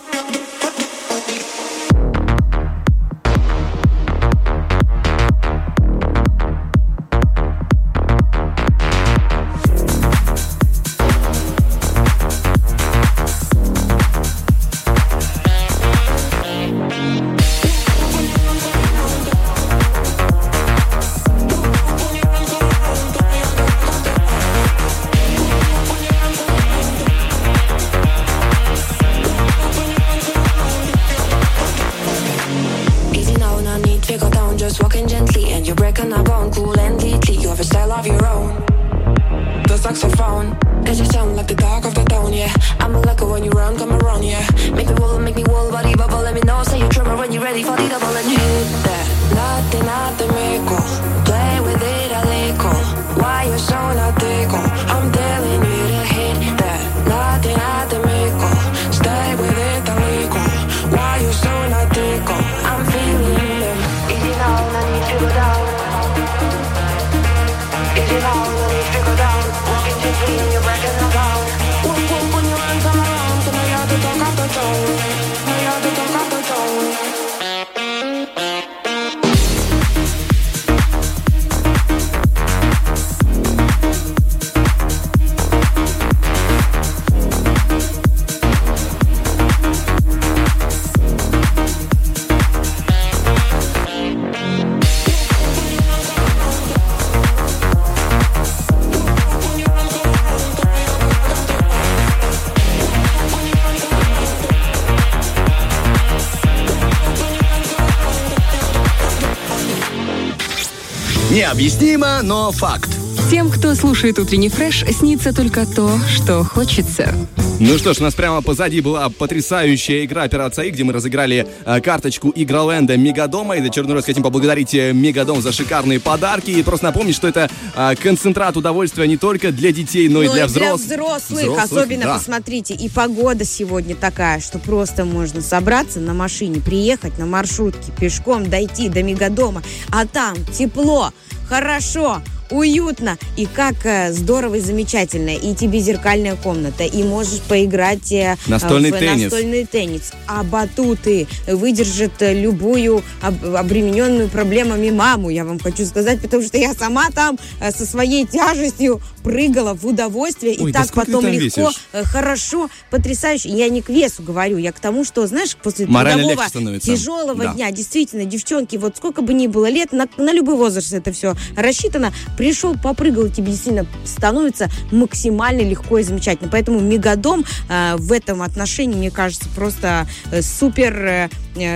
Необъяснимо, но факт. Тем, кто слушает утренний фреш, снится только то, что хочется. Ну что ж, у нас прямо позади была потрясающая игра «Операция И», где мы разыграли э, карточку Игроленда Мегадома. И за очередной раз хотим поблагодарить э, Мегадом за шикарные подарки. И просто напомнить, что это э, концентрат удовольствия не только для детей, но и Ну для и взрослых. взрослых. Особенно, да. посмотрите, и погода сегодня такая, что просто можно собраться на машине, приехать на маршрутке, пешком дойти до мегадома, а там тепло, хорошо, уютно и как э, здорово и замечательно. И тебе зеркальная комната, и можешь поиграть э, Настольный в теннис. настольный теннис. А батуты выдержат э, любую об- обремененную проблемами маму, я вам хочу сказать, потому что я сама там э, со своей тяжестью прыгала в удовольствие, Ой, и да так потом легко, весишь? э, хорошо, потрясающе. Я не к весу говорю, я к тому, что, знаешь, после Морально трудового тяжелого Да. дня, действительно, девчонки, вот сколько бы ни было лет, на, на любой возраст это все рассчитано, пришел, попрыгал, тебе действительно становится максимально легко и замечательно. Поэтому Мегадом э, в этом отношении, мне кажется, просто э, супер э,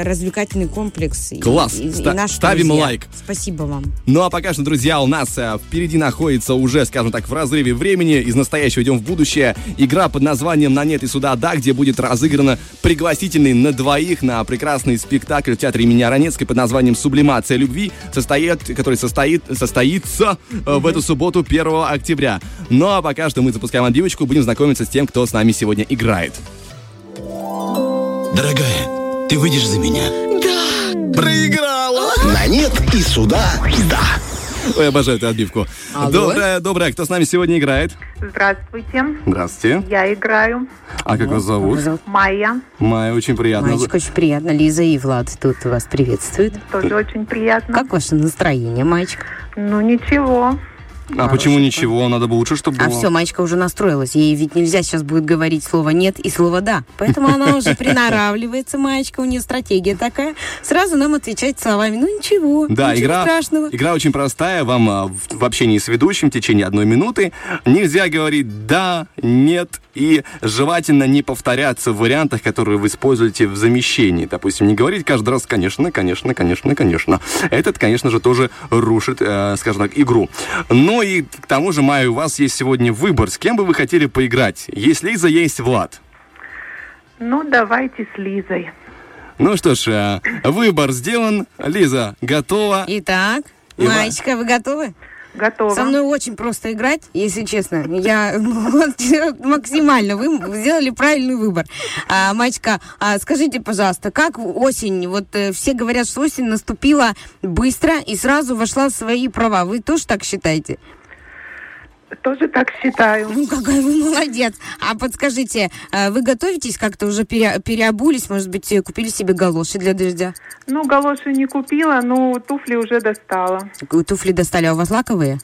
развлекательный комплекс. И- Класс. и- и Ста- наши ставим друзья. лайк. Спасибо вам. Ну а пока что, друзья, у нас э, впереди находится уже, скажем так, в разрыве времени. Из настоящего идем в будущее. Игра под названием «На нет и сюда да», где будет разыграно пригласительный на двоих на прекрасный спектакль в театре имени Аронецкой под названием «Сублимация любви», состоит, который состоит, состоится э, в эту субботу 1 октября. Ну а пока что мы запускаем отбивочку, будем знакомиться с тем, кто с нами сегодня играет. Дорогая, ты выйдешь за меня? Да. Проиграла. На нет и сюда да. Ой, обожаю эту отбивку. Алло. Доброе, доброе. Кто с нами сегодня играет? Здравствуйте. Здравствуйте. Я играю. А как вас зовут? Майя. Майя, очень приятно. Мальчик, очень приятно. Лиза и Влад тут вас приветствуют. Тоже очень приятно. Как ваше настроение, мальчик? Ну, ничего. А почему ничего? Надо бы лучше, чтобы А было. все, мальчика уже настроилась. Ей ведь нельзя сейчас будет говорить слово «нет» и слово «да». Поэтому она уже приноравливается, мальчика. У нее стратегия такая. Сразу нам отвечать словами. Ну, ничего. Да, ничего игра, страшного. игра очень простая. Вам а, в, в общении с ведущим в течение одной минуты нельзя говорить «да», «нет» и желательно не повторяться в вариантах, которые вы используете в замещении. Допустим, не говорить каждый раз «конечно, конечно, конечно, конечно». Этот, конечно же, тоже рушит, э, скажем так, игру. Ну и к тому же, Майя, у вас есть сегодня выбор. С кем бы вы хотели поиграть? Есть Лиза, есть Влад. Ну, давайте с Лизой. Ну что ж, э, выбор сделан. Лиза готова. Итак, Ива- вы готовы? Готова. Со мной очень просто играть, если честно. Я максимально вы сделали правильный выбор. А, мальчика, а скажите, пожалуйста, как осень? Вот э, все говорят, что осень наступила быстро и сразу вошла в свои права. Вы тоже так считаете? Тоже так считаю. Ну, какая вы молодец. А подскажите, а вы готовитесь как-то уже пере- переобулись, может быть, э, купили себе галоши для дождя? Ну, галоши не купила, но туфли уже достала. Туфли достали, а у вас лаковые?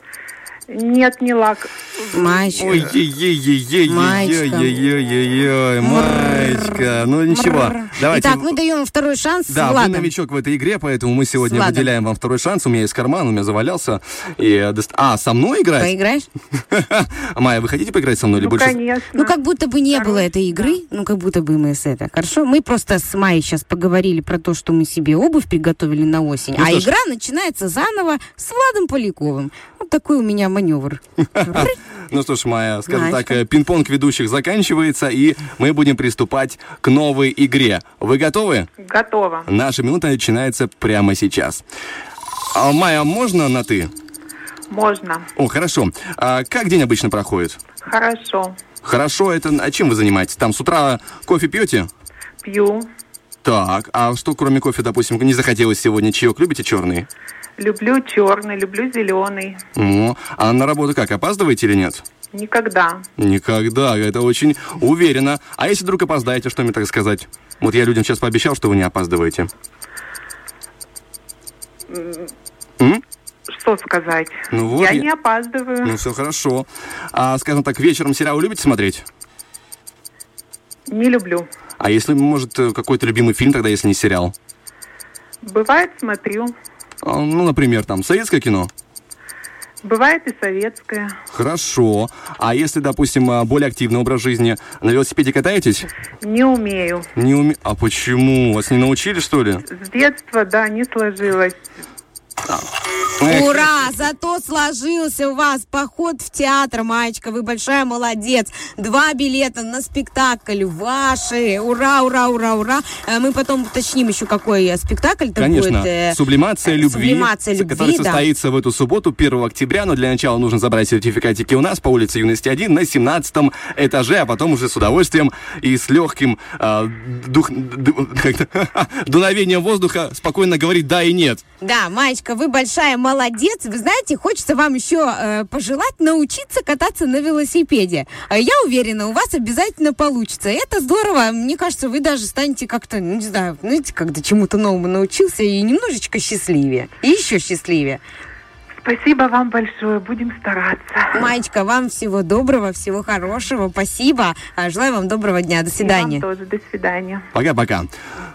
Нет, не лак. Мальчик. Ой, ей Маечка. ой Маечка. Ну ничего, давайте. Итак, мы даем второй шанс Да, вы новичок в этой игре, поэтому мы сегодня выделяем вам второй шанс. У меня есть карман, у меня завалялся. И, А, со мной играть? Поиграешь? Майя, вы хотите поиграть со мной? или Ну, больше... конечно. Ну, как будто бы не было этой игры, ну, как будто бы мы с это. Хорошо, мы просто с Майей сейчас поговорили про то, что мы себе обувь приготовили на осень, Ну а игра начинается заново с Владом Поляковым. Вот такой у меня маневр. Ну что ж, Майя, скажем так, э, пинг-понг ведущих заканчивается, и мы будем приступать к новой игре. Вы готовы? Готова. Наша минута начинается прямо сейчас. А, Майя, можно на «ты»? Можно. О, хорошо. А как день обычно проходит? Хорошо. Хорошо, это... А чем вы занимаетесь? Там с утра кофе пьете? Пью. Так, а что кроме кофе, допустим, не захотелось сегодня? Чаек любите черный? Люблю черный, люблю зеленый. Ну, а на работу как, опаздываете или нет? Никогда. Никогда, это очень уверенно. А если вдруг опоздаете, что мне так сказать? Вот я людям сейчас пообещал, что вы не опаздываете. М? Что сказать? Ну вот я я- не опаздываю. Ну, все хорошо. А, скажем так, вечером сериал любите смотреть? Не люблю. А если, может, э, какой-то любимый фильм тогда, если не сериал? Бывает, смотрю. А, Ну, например, там, советское кино? Бывает и советское. Хорошо. А если, допустим, а, более активный образ жизни, на велосипеде катаетесь? Не умею. Не уме... А почему? Вас не научили, что ли? С детства, да, не сложилось. Ура! Зато сложился у вас поход в театр, Маечка, вы большая молодец. Два билета на спектакль ваши. Ура, ура, ура, ура. Э, Мы потом уточним еще, какой э, спектакль там Конечно, будет. э, сублимация э, любви, Сублимация любви, которая да. состоится в эту субботу, 1 октября. Но для начала нужно забрать сертификатики у нас по улице Юности 1 на 17 этаже, а потом уже с удовольствием и с легким а, дух, ду- как-то, дуновением воздуха спокойно говорить да и нет. Да, Маечка, вы большая молодец. Вы знаете, хочется вам еще э, пожелать научиться кататься на велосипеде. А Я уверена, у вас обязательно получится. Это здорово. Мне кажется, вы даже станете как-то, ну, не знаю, знаете, когда чему-то новому научился и немножечко счастливее. И еще счастливее. Спасибо вам большое, будем стараться. Маечка, вам всего доброго, всего хорошего. Спасибо. А, Желаю вам доброго дня. До свидания. И вам тоже, до свидания. Пока-пока.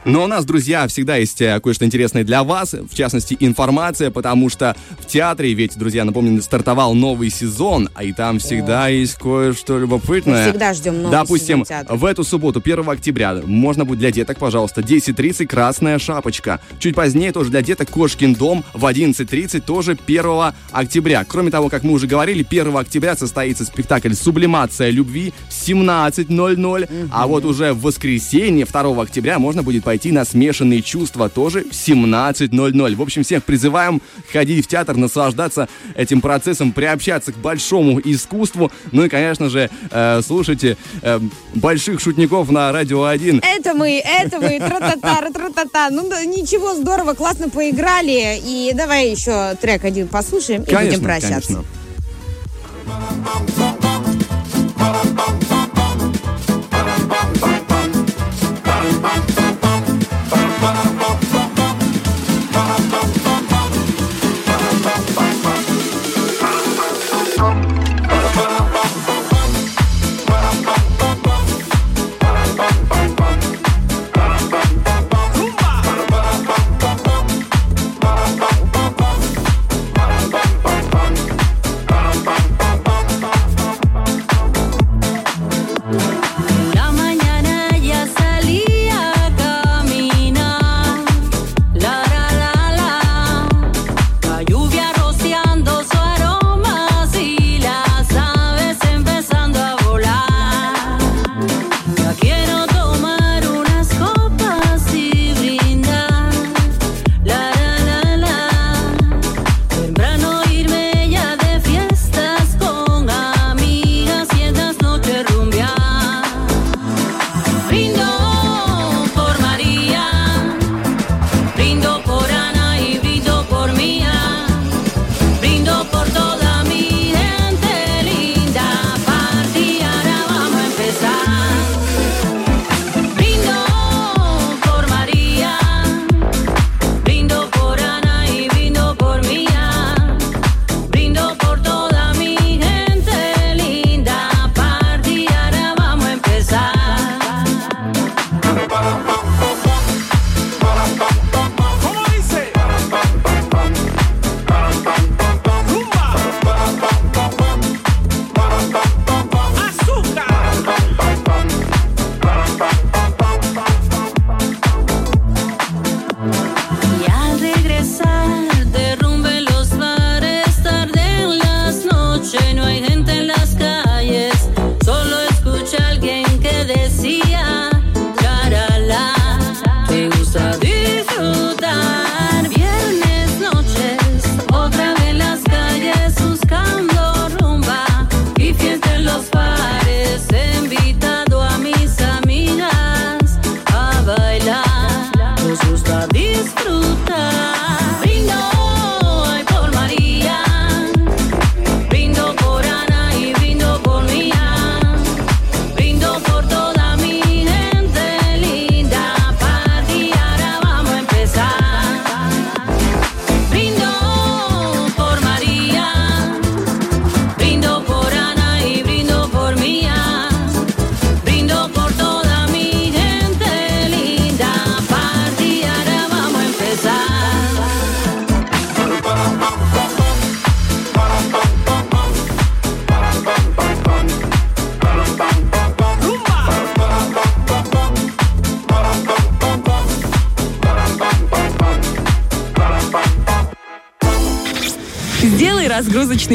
Но у нас, друзья, всегда есть э, кое-что интересное для вас, в частности, информация, потому что в театре, ведь, друзья, напомню, стартовал новый сезон, а и там всегда есть кое-что любопытное. Мы всегда ждем новый Допустим, сезон театра. в эту субботу, 1 октября, можно будет для деток, пожалуйста, 10.30 «Красная шапочка». Чуть позднее тоже для деток «Кошкин дом» в 11.30, тоже 1 октября. Кроме того, как мы уже говорили, 1 октября состоится спектакль «Сублимация любви» в 17.00, а вот уже в воскресенье, 2 октября, можно будет пойти на «Смешанные чувства» тоже в 17.00. В общем, всех призываем ходить в театр, наслаждаться этим процессом, приобщаться к большому искусству. Ну и, конечно же, э, слушайте э, больших шутников на Радио 1. Это мы, это мы, тра-та-та, тра-та-та. Ну, да, ничего, здорово, классно поиграли. И давай еще трек один послушаем и будем прощаться. конечно. Bye.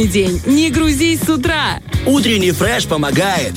День. Не грузись с утра. Утренний фреш помогает.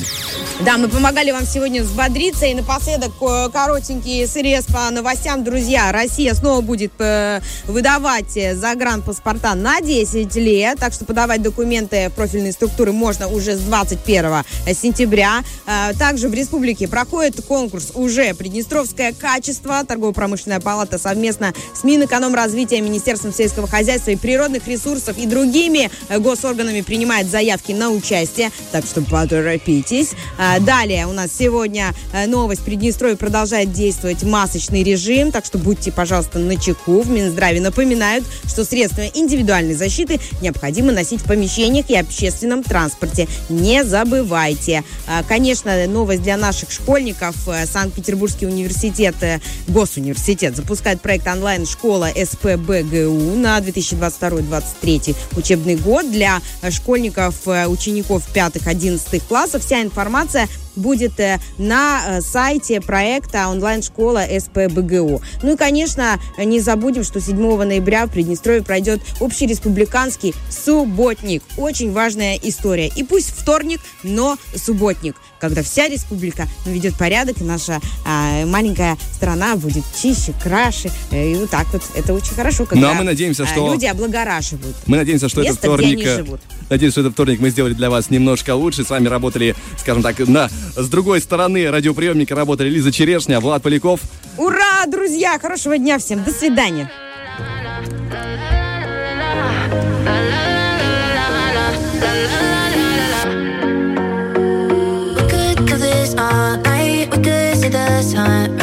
Да, мы помогали вам сегодня взбодриться. И напоследок э, коротенький срез по новостям. Друзья, Россия снова будет э, выдавать э, загранпаспорта на 10 лет. Так что подавать документы в профильные структуры можно уже с 21 сентября. Э, Также в республике проходит конкурс уже «Приднестровское качество». Торгово-промышленная палата совместно с Минэкономразвития, Министерством сельского хозяйства и природных ресурсов и другими э, госорганами принимает заявки на участие. Так что поторопитесь. А, Далее у нас сегодня новость. Приднестровье продолжает действовать масочный режим, так что будьте, пожалуйста, на чеку. В Минздраве напоминают, что средства индивидуальной защиты необходимо носить в помещениях и общественном транспорте. Не забывайте. А, Конечно, новость для наших школьников. Э, Санкт-Петербургский университет, э, госуниверситет запускает проект онлайн-школа СПБГУ на 2022-2023 учебный год для э, школьников, э, учеников 5-11 классов. Вся информация будет э, на э, сайте проекта онлайн-школа СПБГУ. Ну и, конечно, не забудем, что 7 ноября в Приднестровье пройдет общереспубликанский субботник. Очень важная история. И пусть вторник, но субботник, когда вся республика ведет порядок, и наша а, маленькая страна будет чище, краше. Э, И вот так вот. Это очень хорошо, когда Ну, а мы надеемся, а, что- люди облагораживают. Мы надеемся, что Место, этот где вторник... э, живут. Надеюсь, что этот вторник мы сделали для вас немножко лучше. С вами работали, скажем так, на, с другой стороны радиоприемника работали Лиза Черешня, Влад Поляков. Ура, друзья! Хорошего дня всем. До свидания. the time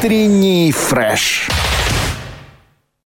Утренний фреш.